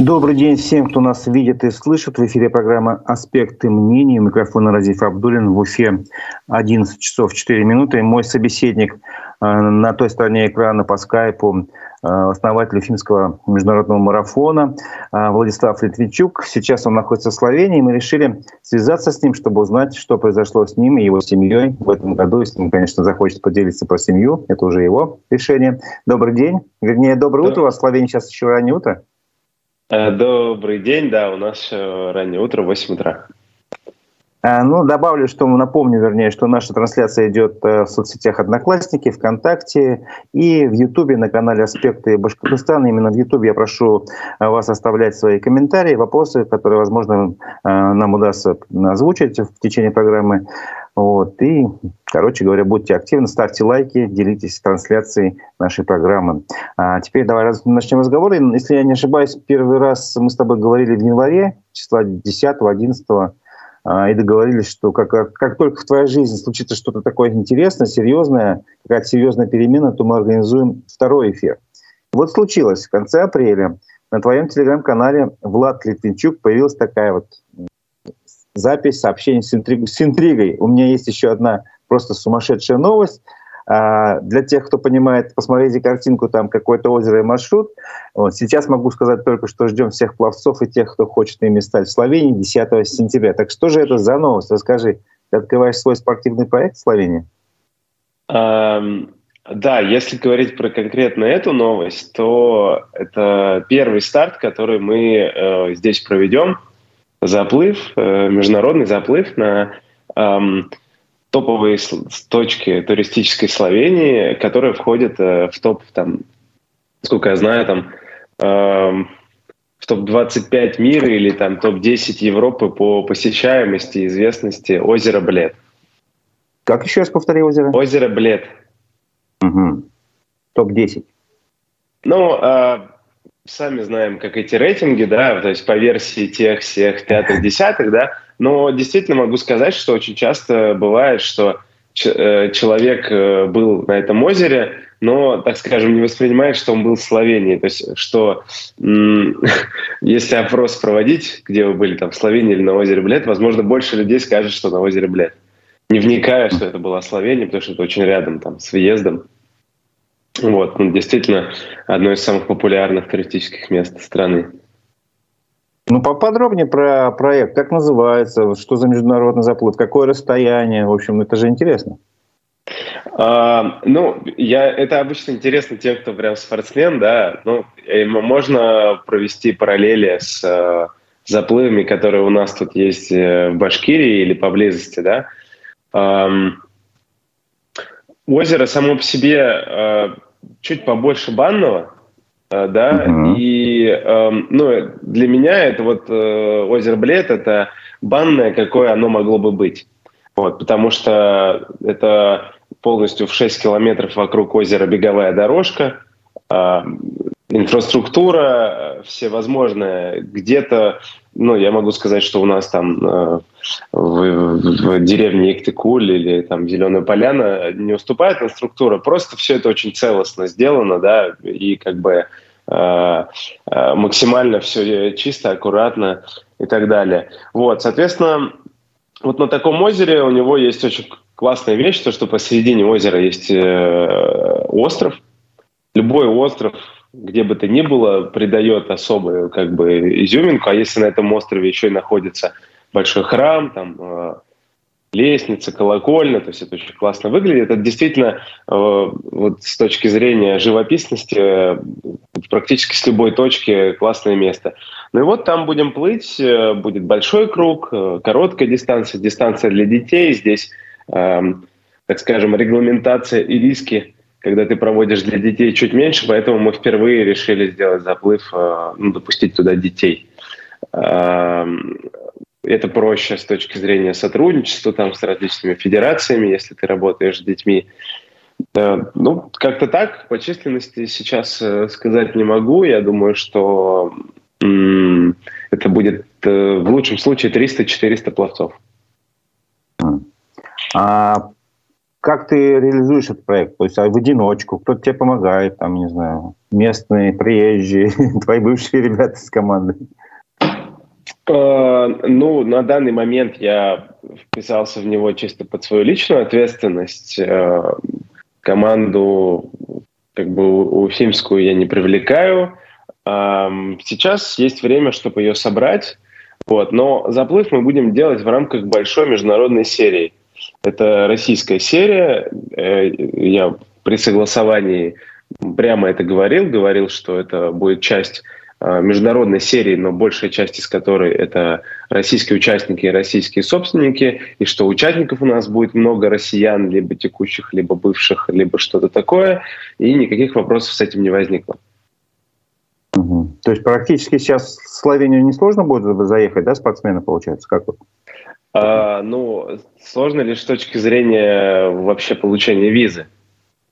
Добрый день всем, кто нас видит и слышит. В эфире программа «Аспекты мнений». У микрофона Разиф Абдулин. В Уфе 11 часов 4 минуты. Мой собеседник э, на той стороне экрана по скайпу э, основатель Уфимского международного марафона э, Владислав Литвичук. Сейчас он находится в Словении. Мы решили связаться с ним, чтобы узнать, что произошло с ним и его семьей в этом году. Если он, конечно, захочет поделиться про семью, это уже его решение. Добрый день. Вернее, доброе утро. У вас в Словении сейчас еще раннее утро. Э, добрый день, да, у нас раннее утро, 8 утра. А, ну, добавлю, что напомню, вернее, что наша трансляция идет э, в соцсетях Одноклассники, ВКонтакте и в Ютубе на канале «Аспекты Башкортостана». Именно в Ютубе я прошу э, вас оставлять свои комментарии, вопросы, которые, возможно, нам удастся озвучить в течение программы. Вот. И, короче говоря, будьте активны, ставьте лайки, делитесь трансляцией нашей программы. А теперь давай начнем разговор. Если я не ошибаюсь, первый раз мы с тобой говорили в январе, числа 10-11 а, и договорились, что как, как только в твоей жизни случится что-то такое интересное, серьезное, какая-то серьезная перемена, то мы организуем второй эфир. Вот случилось в конце апреля на твоем телеграм-канале Влад Литвинчук появилась такая вот запись сообщений с, интриг, с интригой. У меня есть еще одна просто сумасшедшая новость. А, для тех, кто понимает, посмотрите картинку, там какое-то озеро и маршрут. Вот. Сейчас могу сказать только, что ждем всех пловцов и тех, кто хочет ими стать в Словении 10 сентября. Так что же это за новость? Расскажи. Ты открываешь свой спортивный проект в Словении? Um... Да, если говорить про конкретно эту новость, то это первый старт, который мы э, здесь проведем заплыв, э, международный заплыв на эм, топовые точки туристической Словении, которые входят э, в топ, там, сколько я знаю, там, э, в топ-25 мира или там топ-10 Европы по посещаемости и известности озера Блед. Как еще раз повтори озеро? Озеро Блед. Угу. Топ-10. Ну, э, сами знаем, как эти рейтинги, да, то есть по версии тех всех пятых, десятых, да, но действительно могу сказать, что очень часто бывает, что э, человек э, был на этом озере, но, так скажем, не воспринимает, что он был в Словении. То есть, что если опрос проводить, где вы были, там, в Словении или на озере Блед, возможно, больше людей скажет, что на озере Блед. Не вникая, что это была Словения, потому что это очень рядом там с въездом. Вот, ну, действительно, одно из самых популярных туристических мест страны. Ну, поподробнее про проект. Как называется? Что за международный заплыв? Какое расстояние? В общем, это же интересно. А, ну, я, это обычно интересно тем, кто прям спортсмен, да. Ну, можно провести параллели с э, заплывами, которые у нас тут есть э, в Башкирии или поблизости, да. Um, озеро само по себе э, чуть побольше банного, э, да, uh-huh. и э, ну, для меня это вот э, озеро Блед, это банное, какое оно могло бы быть. Вот, потому что это полностью в 6 километров вокруг озера беговая дорожка, э, инфраструктура всевозможная. Где-то, ну, я могу сказать, что у нас там э, в, в деревне Иктыкуль или там Зеленая Поляна не уступает инфраструктура. Просто все это очень целостно сделано, да, и как бы э, э, максимально все чисто, аккуратно и так далее. Вот, соответственно, вот на таком озере у него есть очень классная вещь, то, что посередине озера есть остров. Любой остров где бы то ни было, придает особую как бы изюминку. А если на этом острове еще и находится большой храм, там э, лестница, колокольня, то есть это очень классно выглядит. Это действительно э, вот с точки зрения живописности э, практически с любой точки классное место. Ну и вот там будем плыть, э, будет большой круг, э, короткая дистанция, дистанция для детей. Здесь, э, так скажем, регламентация и риски когда ты проводишь для детей чуть меньше, поэтому мы впервые решили сделать заплыв, э, ну, допустить туда детей. Эм, это проще с точки зрения сотрудничества там, с различными федерациями, если ты работаешь с детьми. Ну, как-то так, по численности сейчас э, сказать не могу. Я думаю, что это будет э, в лучшем случае 300-400 пловцов. А как ты реализуешь этот проект? То есть а в одиночку, кто-то тебе помогает, там, не знаю, местные, приезжие, твои бывшие ребята с команды? А, ну, на данный момент я вписался в него чисто под свою личную ответственность. А, команду как бы уфимскую я не привлекаю. Сейчас есть время, чтобы ее собрать. Вот. Но заплыв мы будем делать в рамках большой международной серии. Это российская серия. Э, я при согласовании прямо это говорил. Говорил, что это будет часть э, международной серии, но большая часть из которой это российские участники и российские собственники, и что участников у нас будет много россиян, либо текущих, либо бывших, либо что-то такое, и никаких вопросов с этим не возникло. Угу. То есть практически сейчас в Словению не сложно будет заехать, да, спортсмены, получается? Как вот? А, ну, сложно лишь с точки зрения вообще получения визы.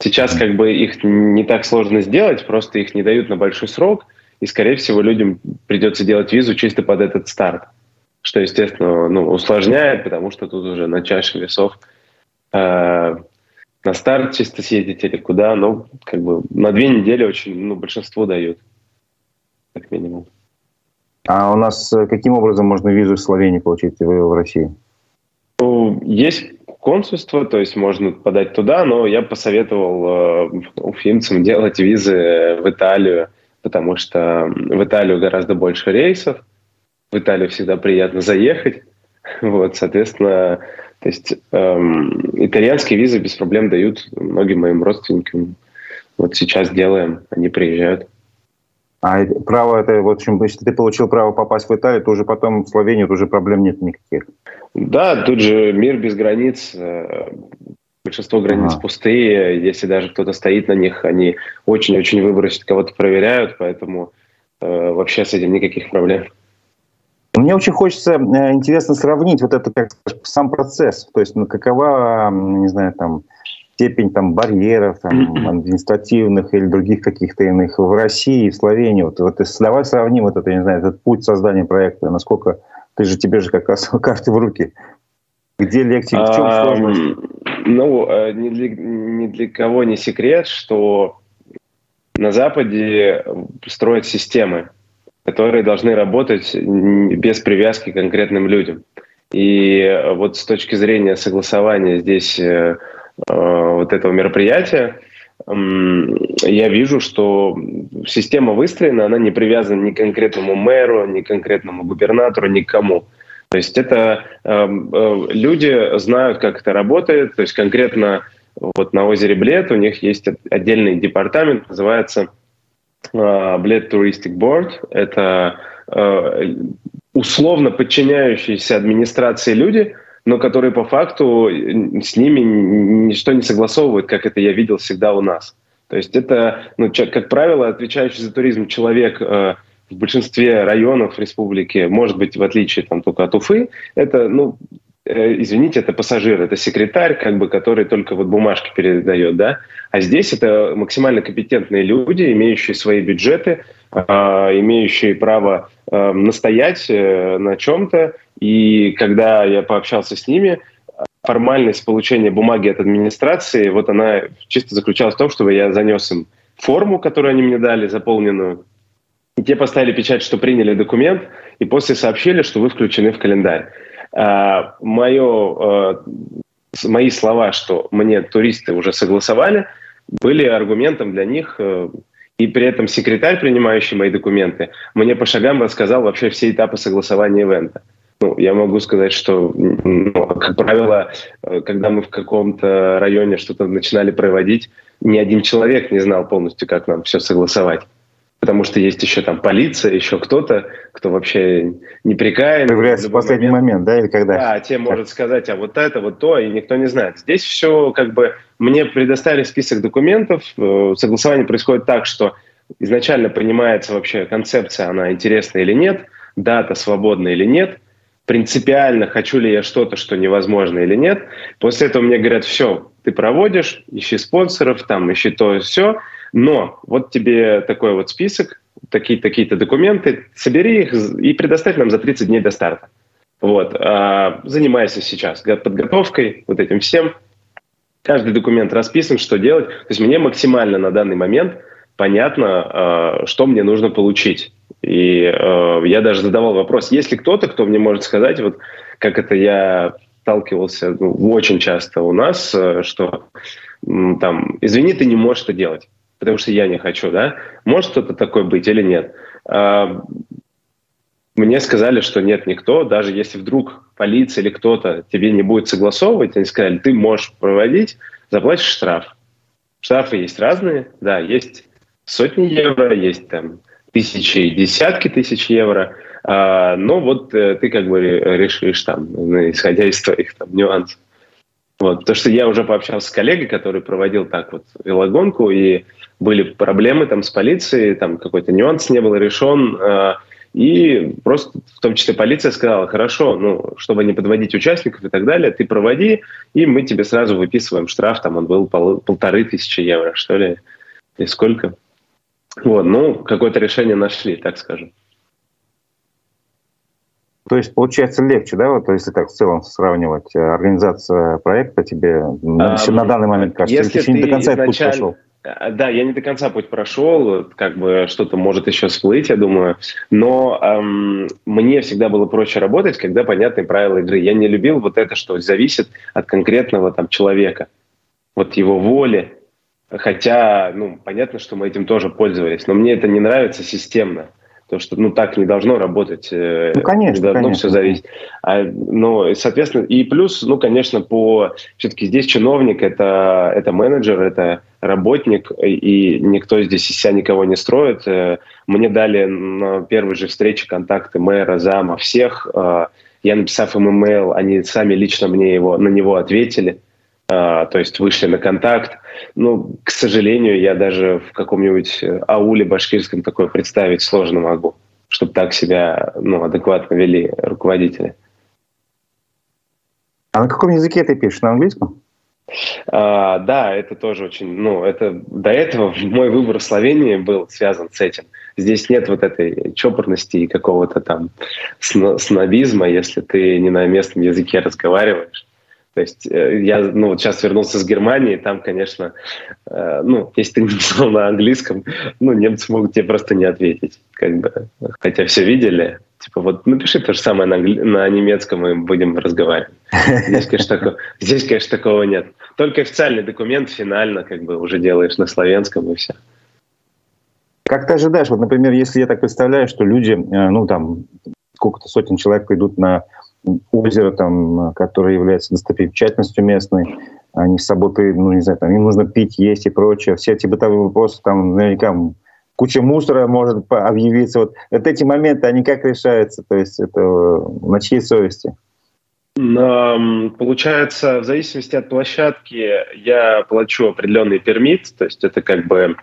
Сейчас как бы их не так сложно сделать, просто их не дают на большой срок, и, скорее всего, людям придется делать визу чисто под этот старт, что, естественно, ну, усложняет, потому что тут уже на чаше весов э, на старт чисто съездить или куда, ну, как бы на две недели очень, ну, большинство дают, как минимум. А у нас э, каким образом можно визу в Словении получить в России? Ну, есть консульство, то есть можно подать туда, но я посоветовал э, уфимцам делать визы в Италию, потому что в Италию гораздо больше рейсов, в Италию всегда приятно заехать, вот, соответственно, то есть эм, итальянские визы без проблем дают многим моим родственникам. Вот сейчас делаем, они приезжают. А право это, в общем, если ты получил право попасть в Италию, то уже потом в Словению уже проблем нет никаких. Да, тут же мир без границ. Э, большинство границ ага. пустые. Если даже кто-то стоит на них, они очень-очень выбросят, кого-то проверяют, поэтому э, вообще с этим никаких проблем. Мне очень хочется, э, интересно сравнить вот это как сам процесс, то есть ну, какова, не знаю, там степень там, барьеров там, административных или других каких-то иных в России и в Словении. Вот, вот давай сравним вот это, не знаю, этот путь создания проекта, насколько ты же тебе же как раз карты в руки. Где легче, в чем сложность? Ну, э, ни для, ни для кого не секрет, что на Западе строят системы, которые должны работать без привязки к конкретным людям. И вот с точки зрения согласования здесь Э, вот этого мероприятия, я вижу, что система выстроена, она не привязана ни к конкретному мэру, ни к конкретному губернатору, ни к кому. То есть это эм, э, люди знают, как это работает. То есть конкретно вот на озере Блед у них есть отдельный департамент, называется э, Bled Touristic Board. Это э, условно подчиняющиеся администрации люди – но которые по факту с ними ничто не согласовывают, как это я видел всегда у нас. То есть это, ну, как правило, отвечающий за туризм человек э, в большинстве районов республики, может быть, в отличие там, только от Уфы, это, ну, э, извините, это пассажир, это секретарь, как бы, который только вот бумажки передает, да. А здесь это максимально компетентные люди, имеющие свои бюджеты, э, имеющие право э, настоять на чем-то, и когда я пообщался с ними, формальность получения бумаги от администрации, вот она чисто заключалась в том, чтобы я занес им форму, которую они мне дали, заполненную, и те поставили печать, что приняли документ, и после сообщили, что вы включены в календарь. А, мое, а, мои слова, что мне туристы уже согласовали, были аргументом для них, а, и при этом секретарь, принимающий мои документы, мне по шагам рассказал вообще все этапы согласования ивента. Ну, я могу сказать, что, ну, как правило, э, когда мы в каком-то районе что-то начинали проводить, ни один человек не знал полностью, как нам все согласовать. Потому что есть еще там полиция, еще кто-то, кто вообще неприкаянный. Появляется в последний момент, момент, да, или когда? Да, те может сказать, а вот это, вот то, и никто не знает. Здесь все как бы... Мне предоставили список документов, э, согласование происходит так, что изначально принимается вообще концепция, она интересна или нет, дата свободна или нет – принципиально, хочу ли я что-то, что невозможно или нет. После этого мне говорят, все, ты проводишь, ищи спонсоров, там, ищи то, все, но вот тебе такой вот список, такие-то такие документы, собери их и предоставь нам за 30 дней до старта. Вот. А, занимайся сейчас подготовкой, вот этим всем. каждый документ расписан, что делать. То есть мне максимально на данный момент понятно, что мне нужно получить. И я даже задавал вопрос, есть ли кто-то, кто мне может сказать, вот как это я сталкивался ну, очень часто у нас, что там, извини, ты не можешь это делать, потому что я не хочу, да? Может что-то такое быть или нет? Мне сказали, что нет никто, даже если вдруг полиция или кто-то тебе не будет согласовывать, они сказали, ты можешь проводить, заплатишь штраф. Штрафы есть разные, да, есть сотни евро, есть там тысячи, десятки тысяч евро, а, но вот э, ты как бы решишь там, ну, исходя из твоих там нюансов. Вот, потому что я уже пообщался с коллегой, который проводил так вот велогонку, и были проблемы там с полицией, там какой-то нюанс не был решен, э, и просто, в том числе полиция сказала, хорошо, ну, чтобы не подводить участников и так далее, ты проводи, и мы тебе сразу выписываем штраф, там он был пол, полторы тысячи евро, что ли, и сколько. Вот, ну, какое-то решение нашли, так скажем. То есть получается легче, да, вот если так в целом сравнивать, э, организация проекта тебе а, на данный момент кажется, если ты не до конца изначаль... путь прошел? Э, да, я не до конца путь прошел, как бы что-то может еще всплыть, я думаю. Но эм, мне всегда было проще работать, когда понятные правила игры. Я не любил вот это, что зависит от конкретного там человека, вот его воли. Хотя, ну, понятно, что мы этим тоже пользовались, но мне это не нравится системно. Потому что, ну, так не должно работать. Э, ну, конечно, не должно конечно. все зависеть. А, ну, соответственно, и плюс, ну, конечно, по... Все-таки здесь чиновник, это, это менеджер, это работник, и никто здесь из себя никого не строит. Э, мне дали на первой же встрече контакты мэра, зама, всех. Э, я, написав им имейл, они сами лично мне его, на него ответили. А, то есть вышли на контакт. Ну, к сожалению, я даже в каком-нибудь э, ауле башкирском такое представить сложно могу, чтобы так себя ну, адекватно вели руководители. А на каком языке ты пишешь? На английском? А, да, это тоже очень, ну, это до этого мой выбор в Словении был связан с этим. Здесь нет вот этой чопорности и какого-то там снобизма, если ты не на местном языке разговариваешь. То есть э, я ну, сейчас вернулся с Германии, там, конечно, э, ну, если ты не написал на английском, ну, немцы могут тебе просто не ответить, как бы, хотя все видели. Типа вот напиши то же самое на, англи... на немецком, и будем разговаривать. Здесь конечно, такого... Здесь, конечно, такого нет. Только официальный документ финально как бы уже делаешь на славянском и все. Как ты ожидаешь, вот, например, если я так представляю, что люди, э, ну, там, сколько-то сотен человек придут на озеро, там, которое является достопримечательностью местной, они с собой, ну, не знаю, там, им нужно пить, есть и прочее. Все эти бытовые вопросы, там, наверняка куча мусора может объявиться. Вот, вот эти моменты, они как решаются? То есть это на чьей совести? Получается, в зависимости от площадки я плачу определенный пермит, то есть это как бы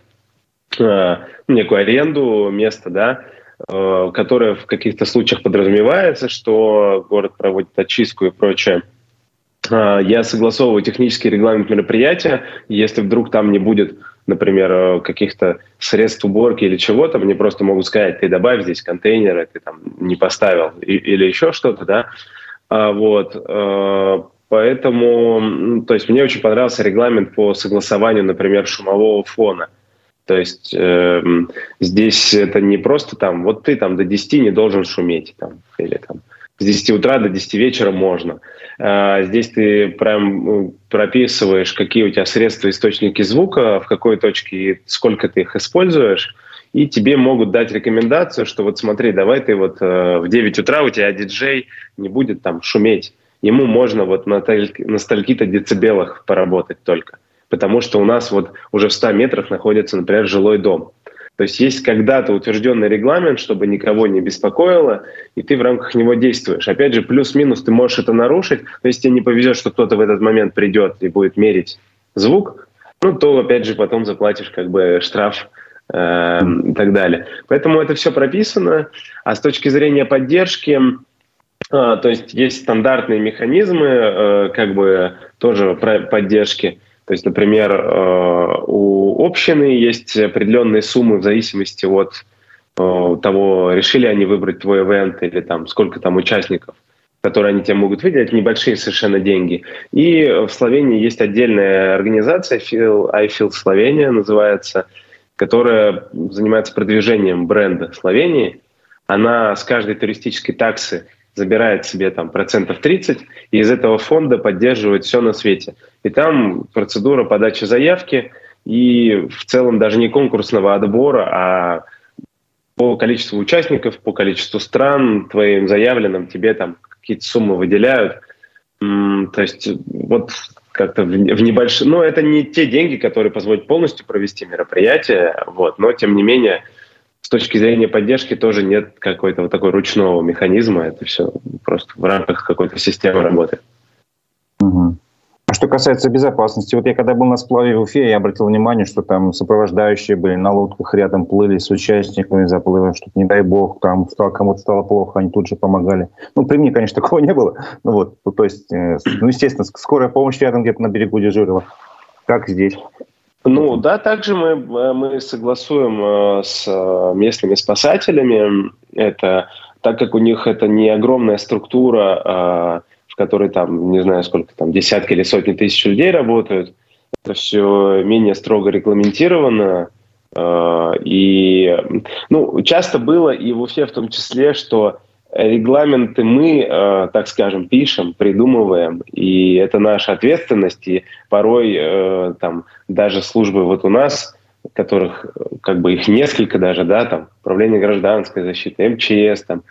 э, некую аренду места, да, Э, которая в каких-то случаях подразумевается, что город проводит очистку и прочее. Э, я согласовываю технический регламент мероприятия. Если вдруг там не будет, например, э, каких-то средств уборки или чего-то, мне просто могут сказать, ты добавь здесь контейнеры, ты там не поставил или еще что-то, да. А вот. Поэтому, то есть мне очень понравился регламент по согласованию, например, шумового фона. То есть э, здесь это не просто там, вот ты там до 10 не должен шуметь, там, или там с 10 утра до 10 вечера можно. А здесь ты прям ну, прописываешь, какие у тебя средства, источники звука, в какой точке и сколько ты их используешь, и тебе могут дать рекомендацию, что вот смотри, давай ты вот э, в 9 утра у тебя диджей не будет там шуметь. Ему можно вот на, на стольки-то децибелах поработать только потому что у нас вот уже в 100 метрах находится, например, жилой дом. То есть есть когда-то утвержденный регламент, чтобы никого не беспокоило, и ты в рамках него действуешь. Опять же, плюс-минус ты можешь это нарушить, но если тебе не повезет, что кто-то в этот момент придет и будет мерить звук, ну, то, опять же, потом заплатишь как бы штраф э, и так далее. Поэтому это все прописано. А с точки зрения поддержки, э, то есть есть стандартные механизмы э, как бы тоже поддержки. То есть, например, э, у общины есть определенные суммы в зависимости от э, того, решили они выбрать твой ивент или там сколько там участников. которые они тебе могут выделить, небольшие совершенно деньги. И в Словении есть отдельная организация, Feel, I Feel Словения называется, которая занимается продвижением бренда Словении. Она с каждой туристической таксы забирает себе там процентов 30, и из этого фонда поддерживает все на свете. И там процедура подачи заявки, и в целом даже не конкурсного отбора, а по количеству участников, по количеству стран твоим заявленным тебе там какие-то суммы выделяют. То есть вот как-то в, в. Ну, это не те деньги, которые позволят полностью провести мероприятие, вот, но тем не менее с точки зрения поддержки тоже нет какой-то вот такой ручного механизма. Это все просто в рамках какой-то системы работает. Угу. А что касается безопасности, вот я когда был на сплаве в Уфе, я обратил внимание, что там сопровождающие были на лодках рядом плыли с участниками заплыва, что не дай бог, там кому-то стало плохо, они тут же помогали. Ну, при мне, конечно, такого не было. Ну вот, то есть, э, ну, естественно, скорая помощь рядом где-то на берегу дежурила. Как здесь? Ну да, также мы, э, мы согласуем э, с э, местными спасателями. Это так как у них это не огромная структура, в которой там, не знаю, сколько там, десятки или сотни тысяч людей работают, это все менее строго регламентировано. И ну, часто было, и в Уфе в том числе, что регламенты мы, э, так скажем, пишем, придумываем, и это наша ответственность, и порой э, там даже службы вот у нас, которых как бы их несколько даже, да, там, Управление гражданской защиты, МЧС, там,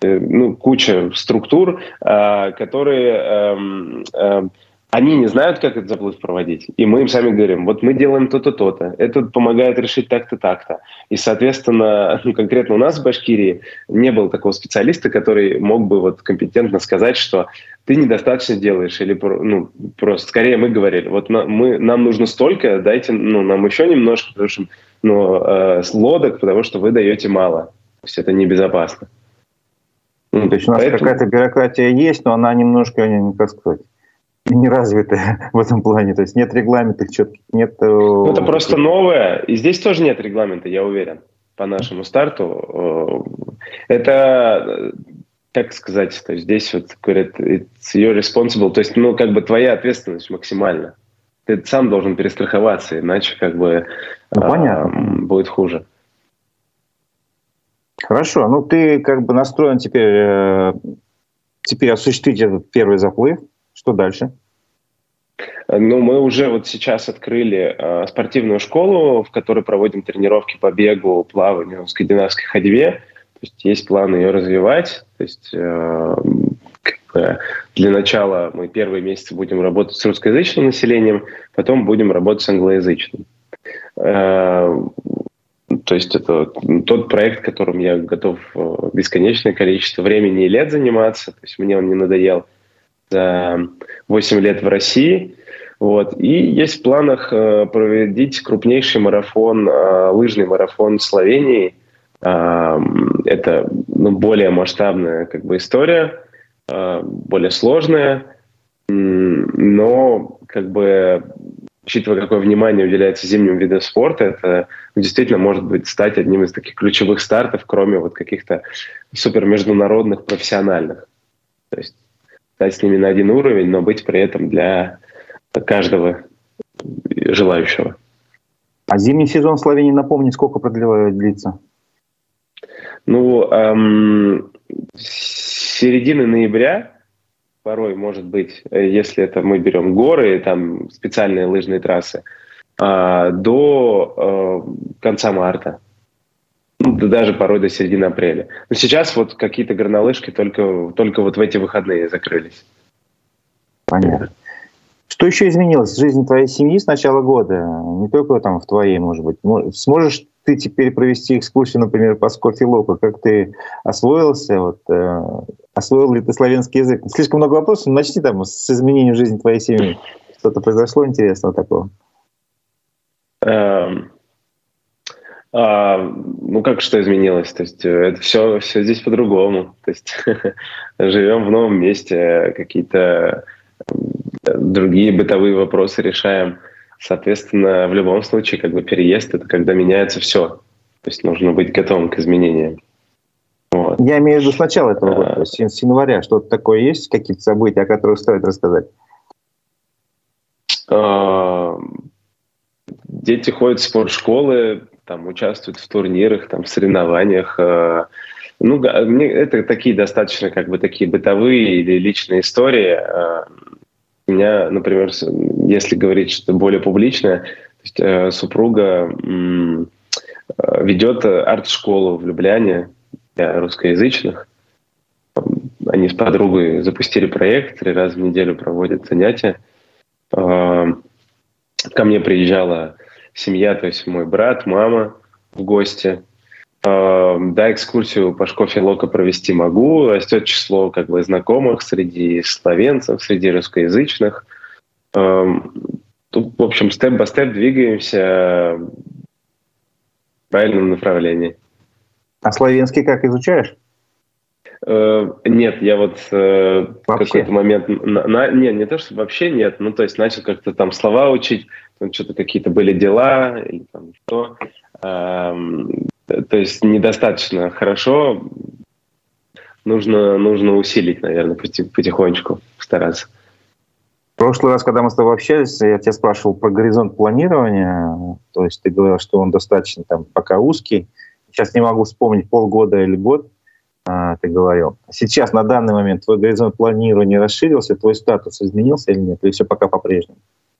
э, ну, куча структур, которые эм, эм, они не знают, как этот заплыв проводить. И мы им сами говорим, вот мы делаем то-то, то-то. Это помогает решить так-то, так-то. И, соответственно, ну, конкретно у нас в Башкирии не было такого специалиста, который мог бы вот компетентно сказать, что ты недостаточно делаешь. Или ну, просто скорее мы говорили, вот мы, нам нужно столько, дайте ну, нам еще немножко, потому что ну, э, лодок, потому что вы даете мало. То есть это небезопасно. Ну, то есть у нас Поэтому... какая-то бюрократия есть, но она немножко, как сказать, не развитая в этом плане. То есть нет регламентов четких, нет... Э, ну, это просто новое. И здесь тоже нет регламента, я уверен, по нашему старту. Э, это, как сказать, то есть здесь вот говорят, it's your responsible, то есть, ну, как бы твоя ответственность максимально. Ты сам должен перестраховаться, иначе как бы ну, понятно. А, будет хуже. Хорошо, ну ты как бы настроен теперь, э, теперь осуществить этот первый заплыв. Что дальше? Ну, мы уже вот сейчас открыли э, спортивную школу, в которой проводим тренировки по бегу, плаванию, скандинавской ходьбе. То есть есть план ее развивать. То есть э, для начала мы первые месяцы будем работать с русскоязычным населением, потом будем работать с англоязычным. Э, то есть это тот проект, которым я готов э, бесконечное количество времени и лет заниматься. То есть мне он не надоел за 8 лет в России. Вот. И есть в планах э, проводить крупнейший марафон, э, лыжный марафон в Словении. Э, это ну, более масштабная как бы, история, э, более сложная, но как бы учитывая, какое внимание уделяется зимним видам спорта, это действительно может быть стать одним из таких ключевых стартов, кроме вот каких-то супер международных профессиональных. То есть стать с ними на один уровень, но быть при этом для каждого желающего. А зимний сезон в Словении, напомни, сколько продлевает длится? Ну, эм, середины ноября, порой, может быть, если это мы берем горы, там специальные лыжные трассы, э, до э, конца марта ну, даже порой до середины апреля. Но сейчас вот какие-то горнолыжки только, только вот в эти выходные закрылись. Понятно. Что еще изменилось в жизни твоей семьи с начала года? Не только там в твоей, может быть. Сможешь ты теперь провести экскурсию, например, по Скорфилоку? Как ты освоился? Вот, э, освоил ли ты славянский язык? Слишком много вопросов. Начни там с изменением жизни твоей семьи. Что-то произошло интересного такого? Эм, а, ну, как что изменилось? То есть э, это все, все здесь по-другому. То есть живем в новом месте, какие-то другие бытовые вопросы решаем. Соответственно, в любом случае, как бы переезд — это когда меняется все. То есть нужно быть готовым к изменениям. Вот. Я имею в виду с начала этого года, то есть с января. Что-то такое есть, какие-то события, о которых стоит рассказать? А, дети ходят в спортшколы, там участвуют в турнирах, там в соревнованиях. А, ну, это такие достаточно как бы такие бытовые или личные истории. Меня, например, если говорить что-то более публичное, то есть, э, супруга ведет арт-школу в Любляне для русскоязычных. Они с подругой запустили проект, три раза в неделю проводят занятия. Ко мне приезжала семья, то есть мой брат, мама в гости. Да, экскурсию по школе Лока провести могу. Растет число как бы знакомых среди словенцев, среди русскоязычных. Тут, в общем, степ-по-степ двигаемся в правильном направлении. А славянский как изучаешь? Э, нет, я вот э, в какой-то момент... На, на, не, не то, что вообще нет. Ну, то есть начал как-то там слова учить, там что-то какие-то были дела или там что. Эм, то есть недостаточно хорошо. Нужно, нужно усилить, наверное, потихонечку стараться. В прошлый раз, когда мы с тобой общались, я тебя спрашивал про горизонт планирования. То есть ты говорил, что он достаточно там пока узкий сейчас не могу вспомнить, полгода или год, а, ты говорил. Сейчас, на данный момент, твой горизонт планирования расширился, твой статус изменился или нет? Или все пока по-прежнему,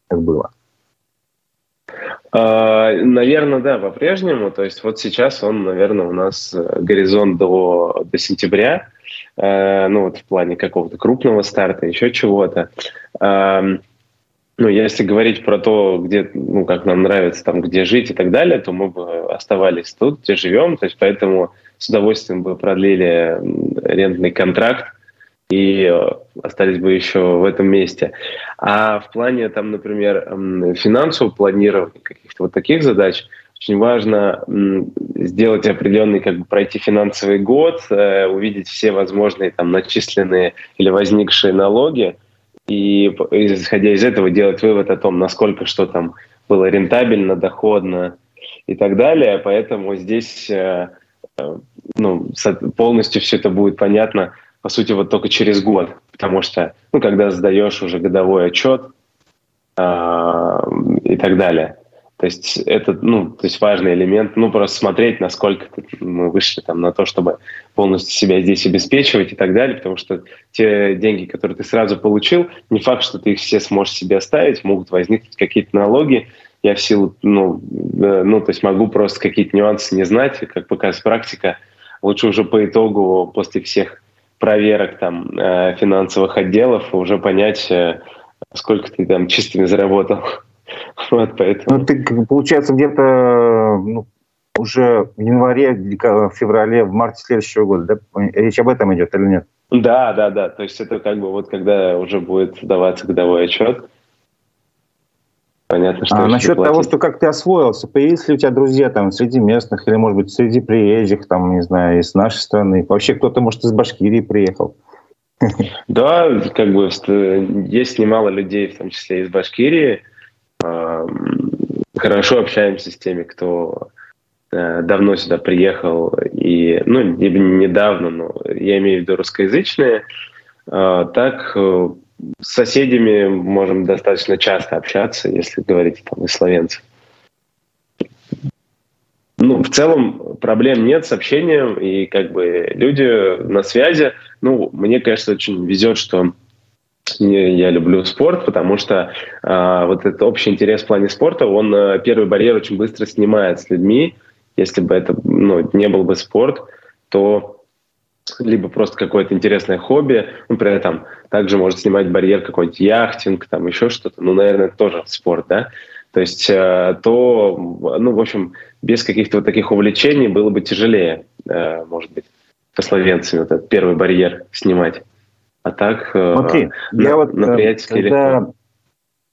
как было? А, наверное, да, по-прежнему. То есть вот сейчас он, наверное, у нас э, горизонт до, до сентября, э, ну вот в плане какого-то крупного старта, еще чего-то. Ну, если говорить про то, где, ну, как нам нравится, там, где жить и так далее, то мы бы оставались тут, где живем, то есть поэтому с удовольствием бы продлили рентный контракт и э, остались бы еще в этом месте. А в плане, там, например, финансового планирования, каких-то вот таких задач, очень важно сделать определенный, как бы пройти финансовый год, э, увидеть все возможные там начисленные или возникшие налоги, и исходя из этого делать вывод о том, насколько что там было рентабельно, доходно и так далее. Поэтому здесь э, ну, полностью все это будет понятно, по сути, вот только через год. Потому что, ну, когда сдаешь уже годовой отчет э, и так далее, то есть это, ну, то есть важный элемент, ну, просто смотреть, насколько мы вышли там на то, чтобы полностью себя здесь обеспечивать и так далее, потому что те деньги, которые ты сразу получил, не факт, что ты их все сможешь себе оставить, могут возникнуть какие-то налоги, я в силу, ну, э, ну, то есть могу просто какие-то нюансы не знать, как показывает практика, лучше уже по итогу, после всех проверок там э, финансовых отделов уже понять, э, сколько ты там чистыми заработал. Вот поэтому. Ну, ты, получается, где-то ну, уже в январе, в феврале, в марте следующего года, да? Речь об этом идет или нет? Да, да, да. То есть это как бы вот когда уже будет даваться годовой отчет, Понятно, что а насчет платить. того, что как ты освоился, появились ли у тебя друзья там среди местных или, может быть, среди приезжих, там, не знаю, из нашей страны? Вообще кто-то, может, из Башкирии приехал? Да, как бы есть немало людей, в том числе из Башкирии, хорошо общаемся с теми, кто э, давно сюда приехал, и, ну, недавно, но я имею в виду русскоязычные, а, так э, с соседями можем достаточно часто общаться, если говорить там и словенцев. Ну, в целом проблем нет с общением, и как бы люди на связи. Ну, мне, конечно, очень везет, что я люблю спорт, потому что э, вот этот общий интерес в плане спорта, он э, первый барьер очень быстро снимает с людьми. Если бы это ну, не был бы спорт, то либо просто какое-то интересное хобби, ну, при этом также может снимать барьер какой-нибудь яхтинг, там еще что-то, ну, наверное, тоже спорт, да, то есть э, то, ну, в общем, без каких-то вот таких увлечений было бы тяжелее, э, может быть, со словенцами вот этот первый барьер снимать. А так э, Смотри, на, я вот на э, когда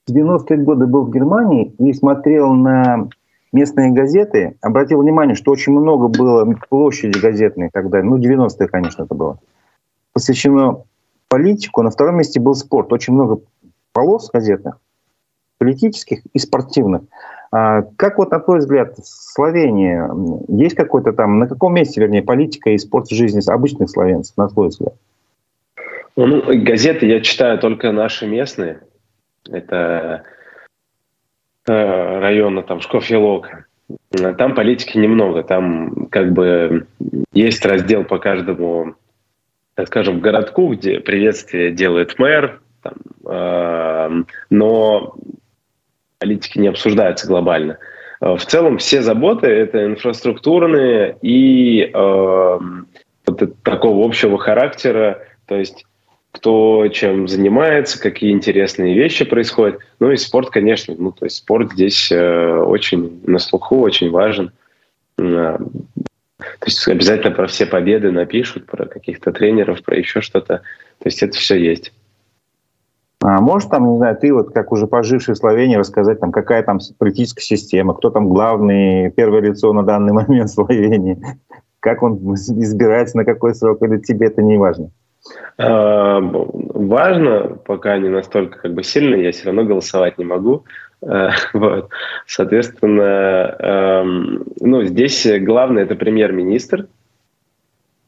в 90-е годы был в Германии и смотрел на местные газеты, обратил внимание, что очень много было площади газетной тогда, ну, 90-е, конечно, это было, посвящено политику. На втором месте был спорт. Очень много полос газетных. политических и спортивных. А как вот на твой взгляд, Словения, есть какой-то там, на каком месте, вернее, политика и спорт в жизни обычных словенцев, на твой взгляд? Ну, газеты я читаю только наши местные. Это района там Шкофелока. Там политики немного. Там как бы есть раздел по каждому, так скажем, городку, где приветствие делает мэр. Там, э, но политики не обсуждаются глобально. Э, в целом все заботы это инфраструктурные и э, вот такого общего характера, то есть кто чем занимается, какие интересные вещи происходят. Ну и спорт, конечно, ну то есть спорт здесь э, очень на слуху, очень важен. Э, то есть обязательно про все победы напишут, про каких-то тренеров, про еще что-то. То есть это все есть. А можешь там, не знаю, ты вот как уже поживший в Словении рассказать, там, какая там политическая система, кто там главный, первое лицо на данный момент в Словении, как он избирается, на какой срок, или тебе это не важно? А, важно, пока не настолько как бы сильно, я все равно голосовать не могу. А, вот. Соответственно, эм, ну, здесь главное это премьер-министр.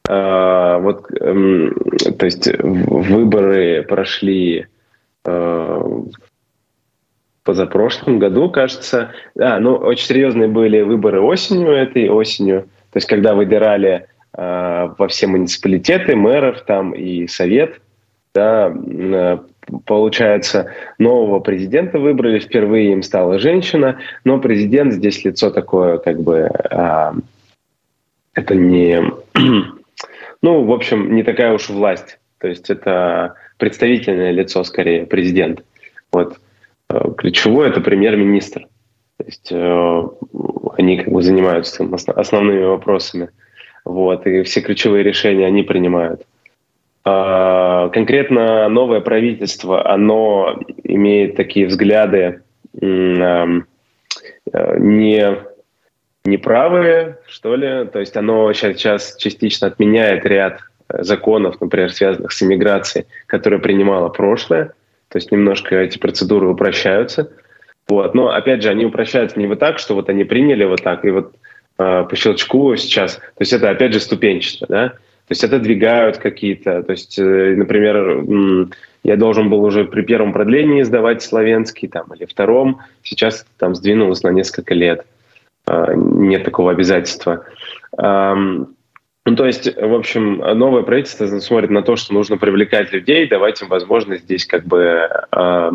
А, вот, эм, то есть выборы прошли Э, позапрошлом году, кажется. А, ну, очень серьезные были выборы осенью этой, осенью. То есть, когда выбирали э, во все муниципалитеты, мэров там и совет, да, э, получается, нового президента выбрали, впервые им стала женщина, но президент здесь лицо такое, как бы, э, это не, ну, в общем, не такая уж власть. То есть это представительное лицо, скорее, президент. Вот. Э, ключевое – это премьер-министр. То есть э, они как бы занимаются основными вопросами. Вот, и все ключевые решения они принимают. А, конкретно новое правительство, оно имеет такие взгляды э, не неправые, что ли. То есть оно сейчас, частично отменяет ряд законов, например, связанных с иммиграцией, которые принимало прошлое. То есть немножко эти процедуры упрощаются. Вот. Но, опять же, они упрощаются не вот так, что вот они приняли вот так, и вот по щелчку сейчас. То есть это, опять же, ступенчато, да? То есть это двигают какие-то. То есть, э, например, я должен был уже при первом продлении сдавать славянский, там, или втором. Сейчас там сдвинулось на несколько лет. Э, нет такого обязательства. Ну, то есть, в общем, новое правительство смотрит на то, что нужно привлекать людей, давать им возможность здесь как бы э,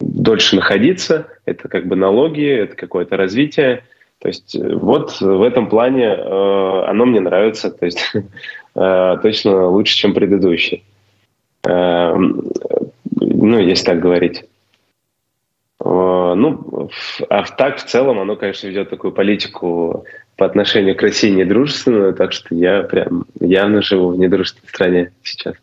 дольше находиться. Это как бы налоги, это какое-то развитие. То есть вот в этом плане э, оно мне нравится, то есть э, точно лучше, чем предыдущий. Э, ну, если так говорить. Э, ну, а так в целом оно, конечно, ведет такую политику по отношению к России недружественную, так что я прям явно живу в недружественной стране сейчас.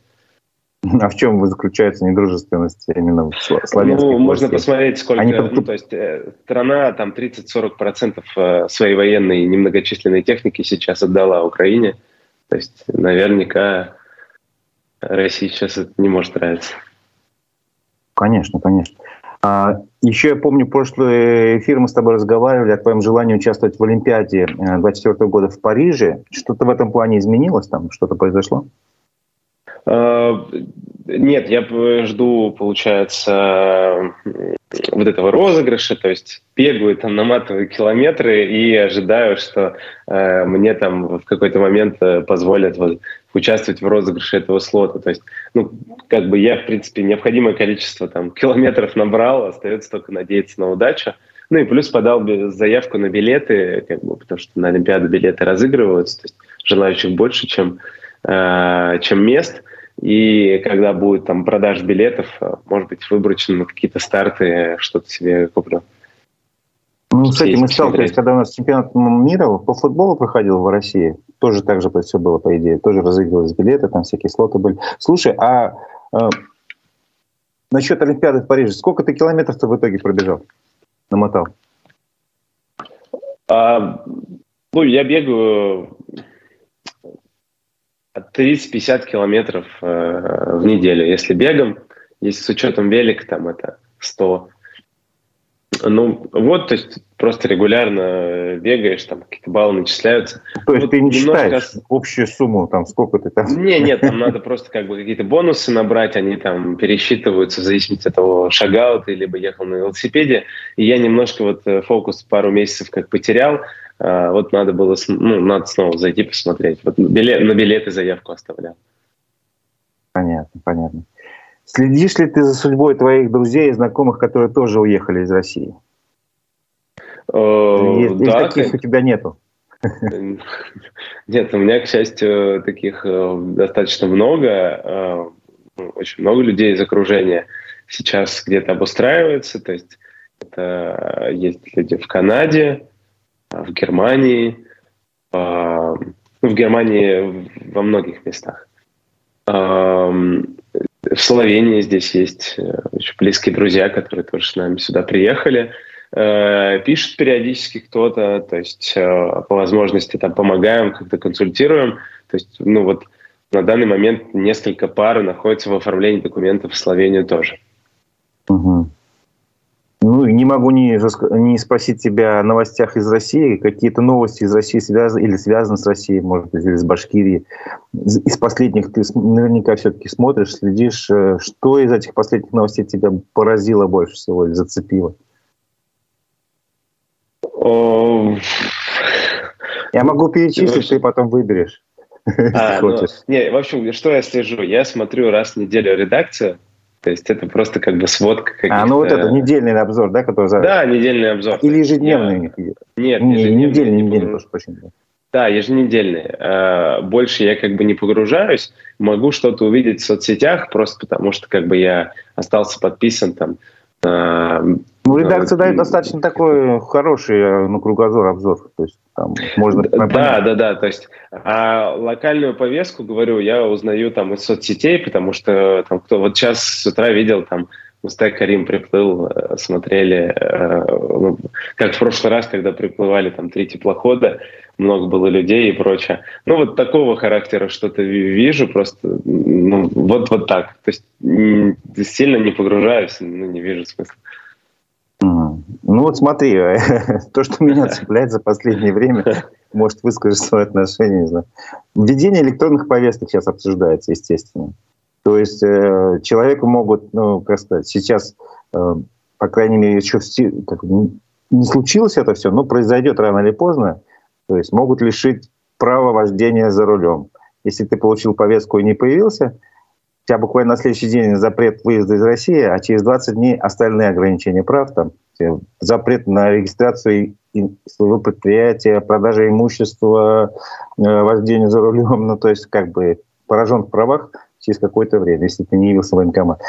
А в чем заключается недружественность именно в славянской Ну, можно посмотреть, сколько... Они... Ну, то есть э, страна там 30-40% э, своей военной немногочисленной техники сейчас отдала Украине. То есть наверняка России сейчас это не может нравиться. Конечно, конечно. А, еще я помню, прошлый эфир мы с тобой разговаривали о твоем желании участвовать в Олимпиаде 2024 э, года в Париже. Что-то в этом плане изменилось там? Что-то произошло? А, нет, я жду, получается, вот этого розыгрыша, то есть бегаю там, наматываю километры и ожидаю, что э, мне там в какой-то момент э, позволят вот, участвовать в розыгрыше этого слота. То есть, ну, как бы я, в принципе, необходимое количество там километров набрал, остается только надеяться на удачу. Ну и плюс подал заявку на билеты, как бы, потому что на Олимпиаду билеты разыгрываются, то есть желающих больше, чем, э, чем мест. И когда будет там продаж билетов, э, может быть, выборочно на какие-то старты что-то себе куплю. Ну, кстати, мы сталкивались, когда у нас чемпионат мира по футболу проходил в России, тоже так же все было, по идее, тоже разыгрывались билеты, там всякие слоты были. Слушай, а э, насчет Олимпиады в Париже, сколько ты километров ты в итоге пробежал, намотал? А, ну, я бегаю от 30-50 километров э, в неделю. Если бегом, если с учетом велика, там это 100. Ну, вот, то есть просто регулярно бегаешь, там какие-то баллы начисляются. То есть вот ты не считаешь общую сумму, там, сколько ты там... Не, нет, там надо просто как бы какие-то бонусы набрать, они там пересчитываются в зависимости от того, шагал ты, либо ехал на велосипеде. И я немножко вот э, фокус пару месяцев как потерял, вот надо было, ну, надо снова зайти посмотреть. Вот билет, на билеты заявку оставлял. Понятно, понятно. Следишь ли ты за судьбой твоих друзей и знакомых, которые тоже уехали из России? Или, да, таких у тебя нету? Нет, у меня, к счастью, таких э, достаточно много. Э, очень много людей из окружения сейчас где-то обустраиваются. То есть это есть люди в Канаде, в Германии, ну, в Германии во многих местах. В Словении здесь есть э, очень близкие друзья, которые тоже с нами сюда приехали. Э, пишут периодически кто-то, то есть э, по возможности там помогаем, как-то консультируем. То есть, ну вот на данный момент несколько пар находятся в оформлении документов в Словению тоже. Угу. Ну, не могу не, не спросить тебя о новостях из России. Какие-то новости из России связаны или связаны с Россией, может быть, или с Башкирией. Из последних ты наверняка все-таки смотришь, следишь. Э, что из этих последних новостей тебя поразило больше всего или зацепило? Я могу перечислить, ты потом выберешь. А, ну, не, в общем, что я слежу? Я смотрю раз в неделю редакцию, то есть это просто как бы сводка А, ну вот это недельный обзор, да, который за... Да, недельный обзор. Или ежедневный? Я... Нет, не, ежедневный. Недельный, недельный, прошу прощения. Да, еженедельный. А, больше я как бы не погружаюсь. Могу что-то увидеть в соцсетях, просто потому что как бы я остался подписан там ну, редакция дает достаточно такой хороший э, ну, кругозор, обзор. То есть там можно... Да, да, да. То есть а локальную повестку, говорю, я узнаю там из соцсетей, потому что там кто... Вот сейчас с утра видел там Мустай Карим приплыл, э, смотрели, э, ну, как в прошлый раз, когда приплывали там три теплохода, много было людей и прочее. Ну, вот такого характера что-то вижу, просто ну, вот, вот так. То есть сильно не погружаюсь, ну, не вижу смысла. Ну вот смотри, то, что меня цепляет за последнее время, может выскажешь свое отношение, не знаю. Введение электронных повесток сейчас обсуждается, естественно. То есть э, человеку могут, ну, как сказать, сейчас, э, по крайней мере, еще в, как, не случилось это все, но произойдет рано или поздно. То есть могут лишить права вождения за рулем. Если ты получил повестку и не появился, у тебя буквально на следующий день запрет выезда из России, а через 20 дней остальные ограничения прав, там, запрет на регистрацию своего предприятия, продажа имущества, э, вождение за рулем, ну, то есть как бы поражен в правах через какое-то время, если ты не явился в военкомат.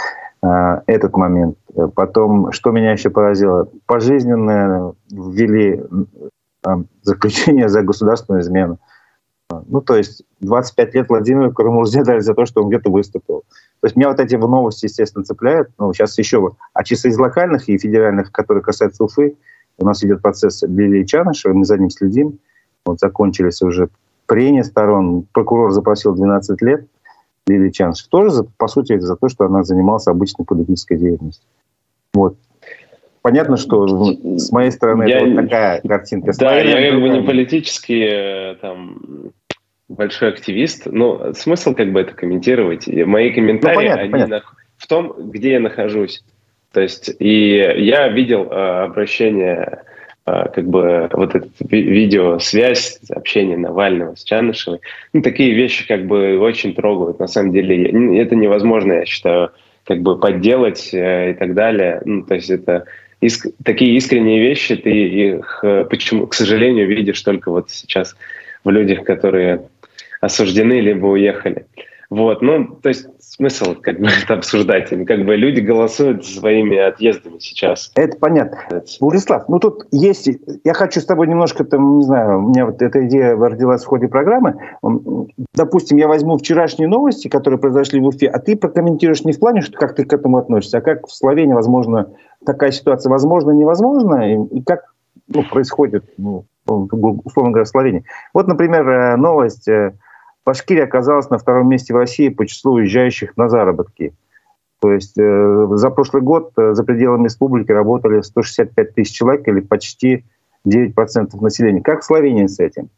А, этот момент. Потом, что меня еще поразило, пожизненно ввели заключение за государственную измену. Ну, то есть 25 лет Владимиру Карамурзе дали за то, что он где-то выступил. То есть меня вот эти новости, естественно, цепляют. Ну, сейчас еще... А чисто из локальных и федеральных, которые касаются Уфы, у нас идет процесс Лилии Чанышевой, мы за ним следим. Вот закончились уже прения сторон. Прокурор запросил 12 лет. Лилии Чанышев тоже, по сути, за то, что она занималась обычной политической деятельностью. Вот. Понятно, что с моей стороны я, это вот такая картинка. Да, я как бы не политический э, там большой активист, но смысл как бы это комментировать. Мои комментарии, ну, понятно, они понятно. На, в том, где я нахожусь. То есть, и я видел э, обращение, э, как бы вот это видео, связь, общение Навального с Чанышевой. Ну, такие вещи как бы очень трогают. На самом деле, это невозможно, я считаю, как бы подделать э, и так далее. Ну, то есть это иск, такие искренние вещи, ты их, э, почему, к сожалению, видишь только вот сейчас в людях, которые осуждены либо уехали. Вот, ну, то есть смысл как бы это обсуждать. Как бы люди голосуют своими отъездами сейчас. Это понятно. Владислав, ну тут есть... Я хочу с тобой немножко, там, не знаю, у меня вот эта идея родилась в ходе программы. Допустим, я возьму вчерашние новости, которые произошли в Уфе, а ты прокомментируешь не в плане, что как ты к этому относишься, а как в Словении, возможно, такая ситуация возможно, невозможно, и, и как ну, происходит, ну, условно говоря, в Словении. Вот, например, э, новость э, Башкирия оказалась на втором месте в России по числу уезжающих на заработки. То есть э, за прошлый год э, за пределами республики работали 165 тысяч человек или почти 9% населения. Как в Словении с этим?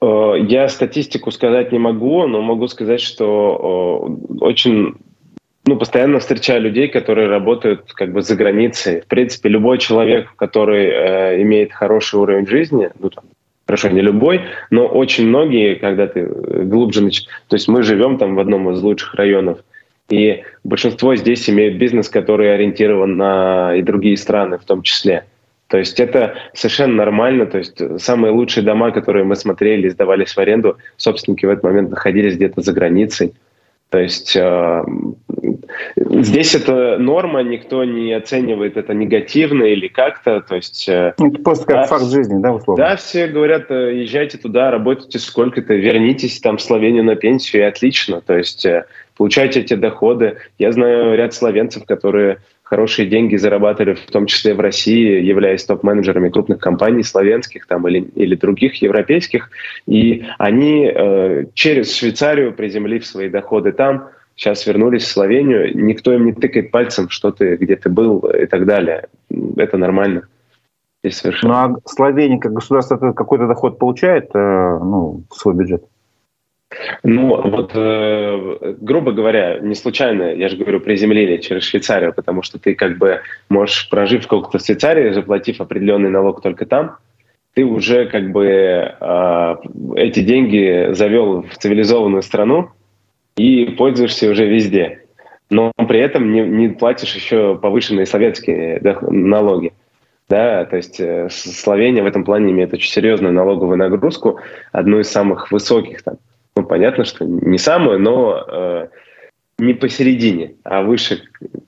Э, я статистику сказать не могу, но могу сказать, что очень ну, постоянно встречаю людей, которые работают как бы за границей. В принципе, любой человек, который э, имеет хороший уровень жизни, ну, там, хорошо, не любой, но очень многие, когда ты глубже начинаешь... То есть мы живем там в одном из лучших районов, и большинство здесь имеют бизнес, который ориентирован на и другие страны в том числе. То есть это совершенно нормально. То есть самые лучшие дома, которые мы смотрели, сдавались в аренду, собственники в этот момент находились где-то за границей. То есть э, здесь это норма, никто не оценивает это негативно или как-то. То есть, э, это просто как да, факт жизни, да, условно? Да, все говорят, э, езжайте туда, работайте сколько-то, вернитесь там в Словению на пенсию, и отлично. То есть э, получайте эти доходы. Я знаю ряд словенцев, которые хорошие деньги зарабатывали, в том числе в России, являясь топ-менеджерами крупных компаний, славянских там, или, или других европейских. И они э, через Швейцарию, приземлив свои доходы там, сейчас вернулись в Словению. Никто им не тыкает пальцем, что ты, где ты был и так далее. Это нормально. Здесь совершенно. Ну а Словения как государство какой-то доход получает э, ну, в свой бюджет? Ну, вот, э, грубо говоря, не случайно, я же говорю, приземлили через Швейцарию, потому что ты как бы можешь, прожив сколько-то в Швейцарии, заплатив определенный налог только там, ты уже как бы э, эти деньги завел в цивилизованную страну и пользуешься уже везде. Но при этом не, не платишь еще повышенные советские налоги. Да, то есть э, Словения в этом плане имеет очень серьезную налоговую нагрузку, одну из самых высоких там ну, понятно, что не самую, но э, не посередине, а выше